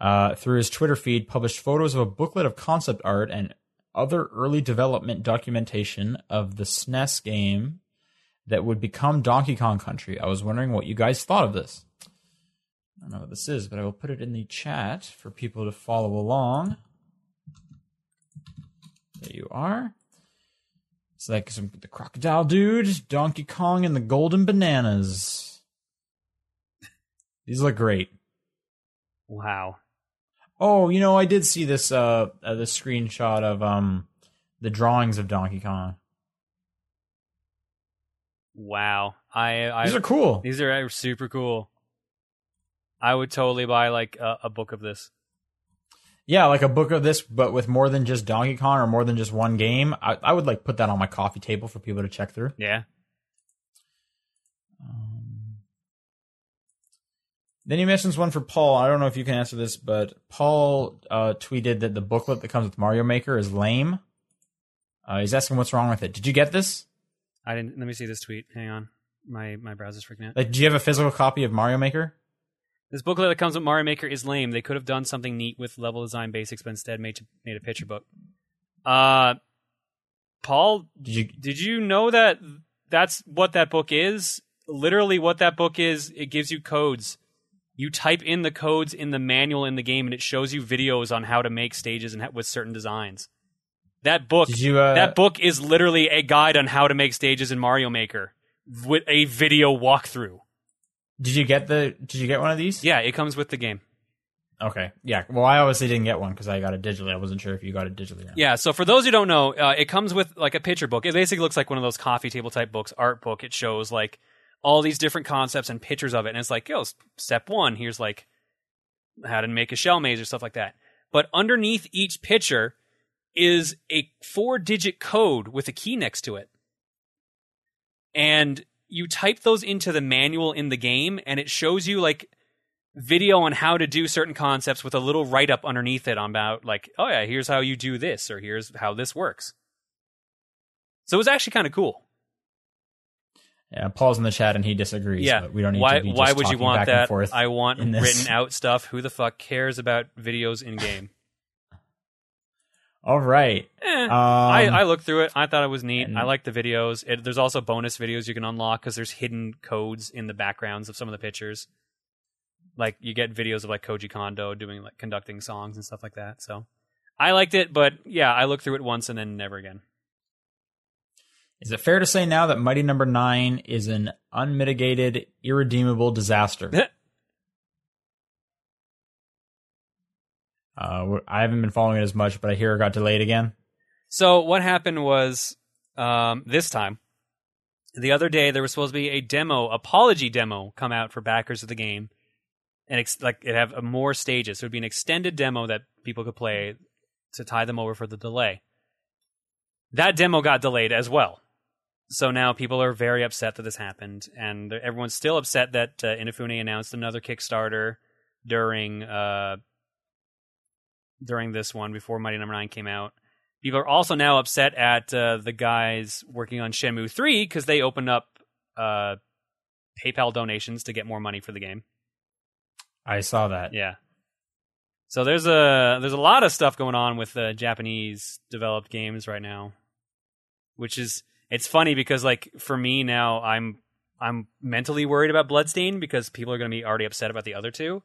uh, through his Twitter feed, published photos of a booklet of concept art and other early development documentation of the SNES game that would become Donkey Kong Country. I was wondering what you guys thought of this. I don't know what this is, but I will put it in the chat for people to follow along. There you are. It's like some the crocodile dude, Donkey Kong, and the golden bananas. These look great. Wow. Oh, you know, I did see this uh, uh this screenshot of um the drawings of Donkey Kong. Wow. I, I These are cool. these are super cool. I would totally buy like a, a book of this. Yeah, like a book of this, but with more than just Donkey Kong or more than just one game. I, I would like put that on my coffee table for people to check through. Yeah. Then he mentions one for Paul. I don't know if you can answer this, but Paul uh, tweeted that the booklet that comes with Mario Maker is lame. Uh, he's asking what's wrong with it. Did you get this? I didn't. Let me see this tweet. Hang on. My my browser's freaking out. Like, do you have a physical copy of Mario Maker? This booklet that comes with Mario Maker is lame. They could have done something neat with level design basics, but instead made made a picture book. Uh, Paul, Did you? did you know that that's what that book is? Literally, what that book is, it gives you codes. You type in the codes in the manual in the game, and it shows you videos on how to make stages and ha- with certain designs. That book, you? Uh, that book is literally a guide on how to make stages in Mario Maker with a video walkthrough. Did you get the? Did you get one of these? Yeah, it comes with the game. Okay. Yeah. Well, I obviously didn't get one because I got it digitally. I wasn't sure if you got it digitally. Or not. Yeah, so for those who don't know, uh, it comes with like a picture book. It basically looks like one of those coffee table type books, art book. It shows like all these different concepts and pictures of it, and it's like, yo, step one, here's like how to make a shell maze or stuff like that. But underneath each picture is a four digit code with a key next to it. And you type those into the manual in the game, and it shows you like video on how to do certain concepts with a little write up underneath it on about like, oh yeah, here's how you do this, or here's how this works. So it was actually kind of cool. Yeah, Paul's in the chat and he disagrees. Yeah, but we don't need why to be why would you want back and that? forth. I want written out stuff. Who the fuck cares about videos in game? All right. Eh, Um, I, I looked through it. I thought it was neat. and- I like the videos. It, there's also bonus videos you can unlock because there's hidden codes in the backgrounds of some of the pictures. Like you get videos of like Koji Kondo doing like conducting songs and stuff like that. So I liked it, but yeah, I looked through it once and then never again. Is it fair to say now that Mighty Number Nine is an unmitigated, irredeemable disaster? uh, I haven't been following it as much, but I hear it got delayed again. So what happened was um, this time, the other day there was supposed to be a demo, apology demo, come out for backers of the game, and ex- like it have more stages. So it'd be an extended demo that people could play to tie them over for the delay. That demo got delayed as well. So now people are very upset that this happened, and everyone's still upset that uh, Inafune announced another Kickstarter during uh, during this one before Mighty Number Nine came out. People are also now upset at uh, the guys working on Shenmue 3 because they opened up uh, PayPal donations to get more money for the game. I saw that. Yeah. So there's a there's a lot of stuff going on with uh, Japanese developed games right now, which is it's funny because like for me now I'm I'm mentally worried about Bloodstain because people are going to be already upset about the other two,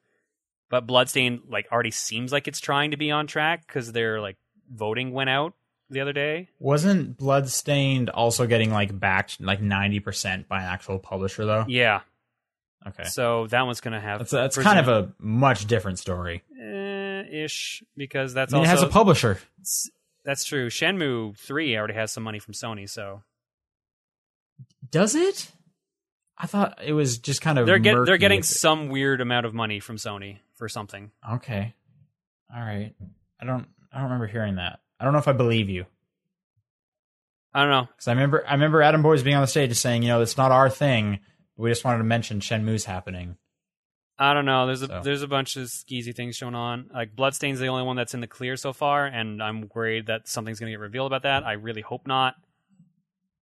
but Bloodstain like already seems like it's trying to be on track because their like voting went out the other day. Wasn't Bloodstained also getting like backed like ninety percent by an actual publisher though? Yeah, Okay, so that one's going to have that's that's kind of a much different story. eh, ish because that's I mean, it also has a publisher. that's true. Shenmue three already has some money from Sony, so. Does it? I thought it was just kind of they're get, they're getting some weird amount of money from Sony for something. Okay. All right. I don't I don't remember hearing that. I don't know if I believe you. I don't know. Cuz I remember I remember Adam Boyes being on the stage just saying, you know, it's not our thing. We just wanted to mention Shenmue's happening. I don't know. There's a So. there's a bunch of skeezy things going on. Like Bloodstain's the only one that's in the clear so far, and I'm worried that something's going to get revealed about that. I really hope not.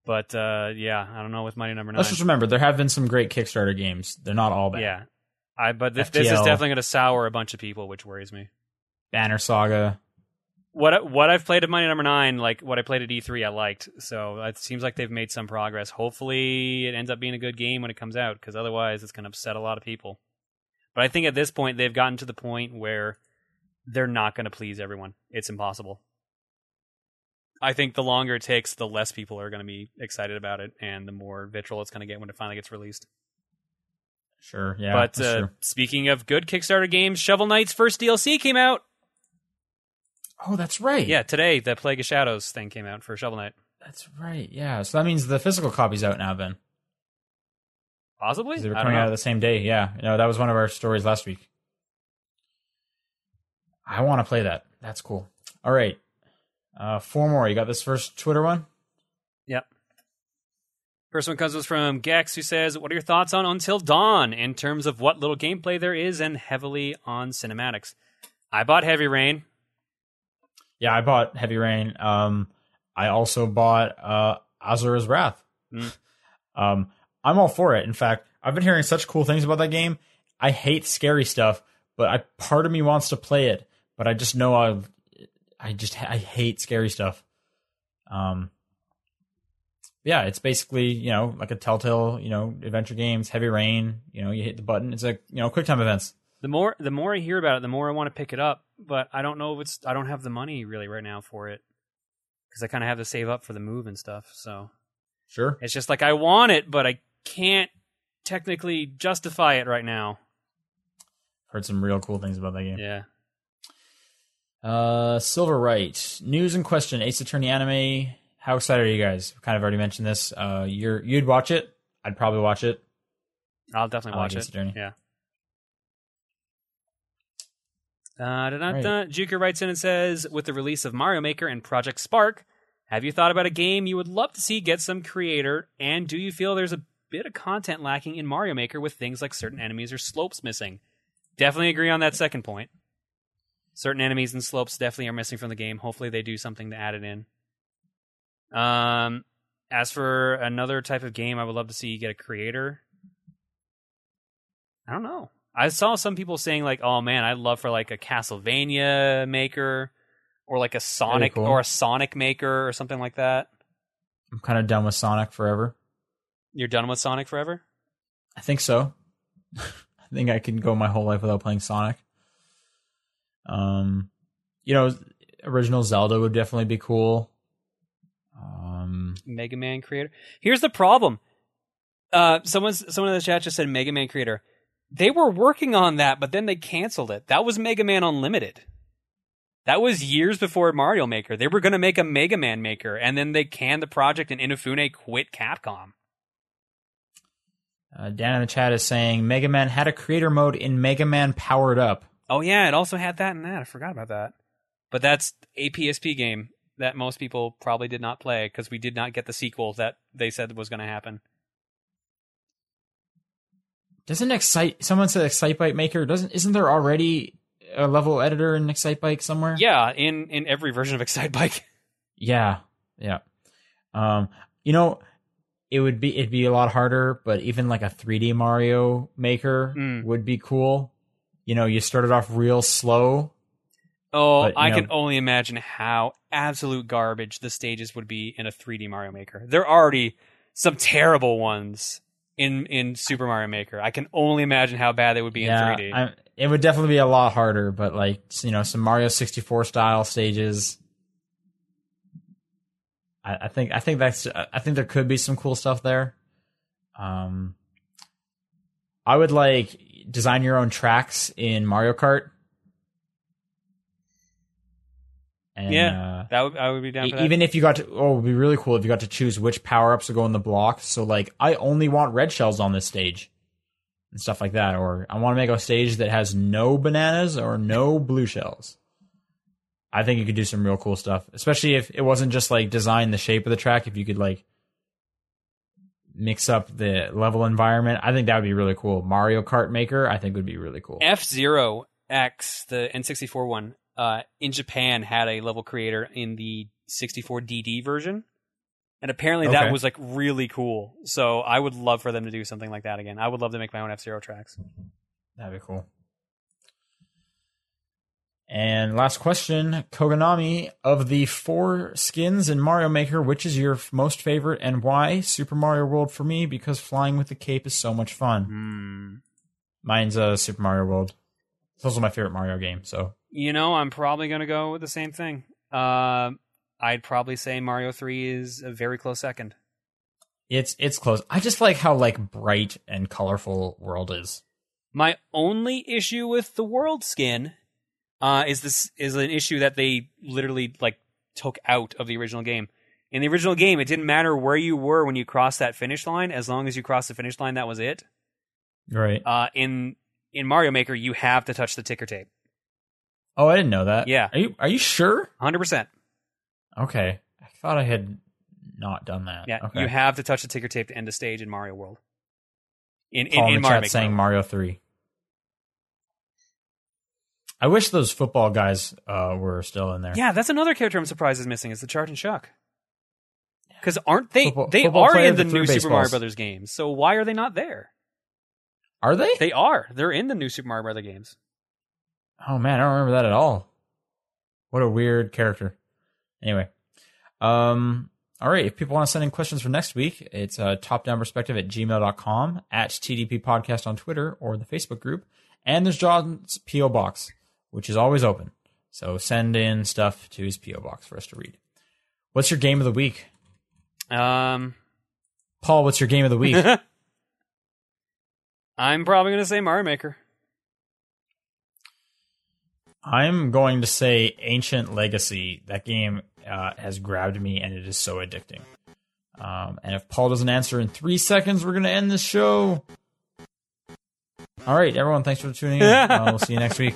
But uh, yeah, I don't know with Mighty Number Nine. Let's just remember there have been some great Kickstarter games. They're not all bad. yeah, I but this, this is definitely going to sour a bunch of people, which worries me. Banner Saga. What what I've played at Mighty Number Nine, like what I played at E3, I liked. So it seems like they've made some progress. Hopefully, it ends up being a good game when it comes out, because otherwise, it's going to upset a lot of people. But I think at this point, they've gotten to the point where they're not going to please everyone. It's impossible. I think the longer it takes, the less people are going to be excited about it, and the more vitriol it's going to get when it finally gets released. Sure. Yeah. but uh, speaking of good Kickstarter games, Shovel Knight's first DLC came out. Oh, that's right. Yeah, today the Plague of Shadows thing came out for Shovel Knight. That's right. Yeah. So that means the physical copy's out now then. Possibly. They were coming out the same day. Yeah. You know, that was one of our stories last week. I want to play that. That's cool. All right. Uh, four more. You got this first Twitter one? Yep. First one comes from Gex, who says, "What are your thoughts on Until Dawn in terms of what little gameplay there is and heavily on cinematics?" I bought Heavy Rain. Yeah, I bought Heavy Rain. Um, I also bought uh, Asura's Wrath. Mm. Um, I'm all for it. In fact, I've been hearing such cool things about that game. I hate scary stuff, but I part of me wants to play it. But I just know I, I just I hate scary stuff. Um, yeah, it's basically you know like a Telltale you know adventure games. Heavy Rain. You know, you hit the button. It's like you know quick time events. The more the more I hear about it, the more I want to pick it up. But I don't know if it's I don't have the money really right now for it because I kind of have to save up for the move and stuff. So Sure. it's just like I want it, but I can't technically justify it right now. Heard some real cool things about that game. Yeah. Uh, Silver Right. News and question. Ace Attorney anime. How excited are you guys? Kind of already mentioned this. Uh, you're you'd watch it. I'd probably watch it. I'll definitely like watch Ace it. Attorney. Yeah. Uh, da, da, Right. da. Juker writes in and says, with the release of Mario Maker and Project Spark, have you thought about a game you would love to see get some creator? And do you feel there's a bit of content lacking in Mario Maker with things like certain enemies or slopes missing. Definitely agree on that second point. Certain enemies and slopes definitely are missing from the game. Hopefully, they do something to add it in. Um, as for another type of game, I would love to see you get a creator. I don't know. I saw some people saying like, "Oh man, I'd love for like a Castlevania maker, or like a Sonic cool. or a Sonic maker or something like that." I'm kind of done with Sonic forever. You're done with Sonic forever. I think so. I think I can go my whole life without playing Sonic. Um, you know, original Zelda would definitely be cool. Um, Mega Man creator. Here's the problem. Uh, someone's someone in the chat just said Mega Man creator. They were working on that, but then they canceled it. That was Mega Man Unlimited. That was years before Mario Maker. They were going to make a Mega Man Maker, and then they canned the project, and Inafune quit Capcom. uh, Dan in the chat is saying Mega Man had a creator mode in Mega Man Powered Up. Oh yeah, it also had that and that. I forgot about that. But that's a PSP game that most people probably did not play because we did not get the sequel that they said was going to happen. Doesn't Excite? Someone said Excitebike Maker. Doesn't? Isn't there already a level editor in Excitebike somewhere? Yeah, in in every version of Excitebike. Yeah, yeah. Um, you know, it would be it'd be a lot harder, but even like a 3D Mario Maker Mm. would be cool. You know, you started off real slow. Oh, But, I know- can only imagine how absolute garbage the stages would be in a 3D Mario Maker. There are already some terrible ones in in Super Mario Maker. I can only imagine how bad they would be yeah, in 3D. I, it would definitely be a lot harder, but like you know, some Mario 64 style stages. I, I think I think that's I think there could be some cool stuff there. Um, I would like design your own tracks in Mario Kart. And, Yeah, that would I would be uh, down for that. even if you got to, oh, it would be really cool if you got to choose which power ups to go in the block. So, like, I only want red shells on this stage and stuff like that. Or I want to make a stage that has no bananas or no blue shells. I think you could do some real cool stuff, especially if it wasn't just like design the shape of the track. If you could like mix up the level environment, I think that would be really cool. Mario Kart Maker, I think would be really cool. F Zero X, the N64 one, uh, in Japan had a level creator in the 64 DD version. And apparently that Okay. was like really cool. So I would love for them to do something like that again. I would love to make my own F Zero tracks. That'd be cool. And last question, Koganami, of the four skins in Mario Maker, which is your most favorite and why? Super Mario World for me because flying with the cape is so much fun. Hmm. Mine's uh, Super Mario World. It's also my favorite Mario game. So You know, I'm probably going to go with the same thing. Uh, I'd probably say Mario 3 is a very close second. it's it's close. I just like how like bright and colorful World is. My only issue with the world skin uh, is this is an issue that they literally like took out of the original game. In the original game, it didn't matter where you were when you crossed that finish line, as long as you crossed the finish line, that was it. Right. Uh, in in Mario Maker, you have to touch the ticker tape. Oh, I didn't know that. Yeah. Are you are you sure? Hundred percent. Okay. I thought I had not done that. Yeah, Okay. you have to touch the ticker tape to end a stage in Mario World. In in, Paul in in Mario Maker. saying Mario Three. I wish those football guys uh, were still in there. Yeah, that's another character I'm surprised is missing is the Chargin' Chuck. Because aren't they? Football- they football are in the new Super Mario. Brothers games. So why are they not there? Are they? They are. They're in the new Super Mario Brothers games. Oh man, I don't remember that at all. What a weird character. Anyway, um, all right. If people want to send in questions for next week, it's uh, top down perspective at gmail.com, at TDP podcast on Twitter or the Facebook group. And there's John's P.O. Box, which is always open. So send in stuff to his P.O. Box for us to read. What's your game of the week? Um, Paul, what's your game of the week? I'm probably gonna say Mario Maker. I'm going to say Ancient Legacy. That game uh, has grabbed me, and it is so addicting. Um, and if Paul doesn't answer in three seconds, we're going to end this show. All right, everyone, thanks for tuning in. Uh, we'll see you next week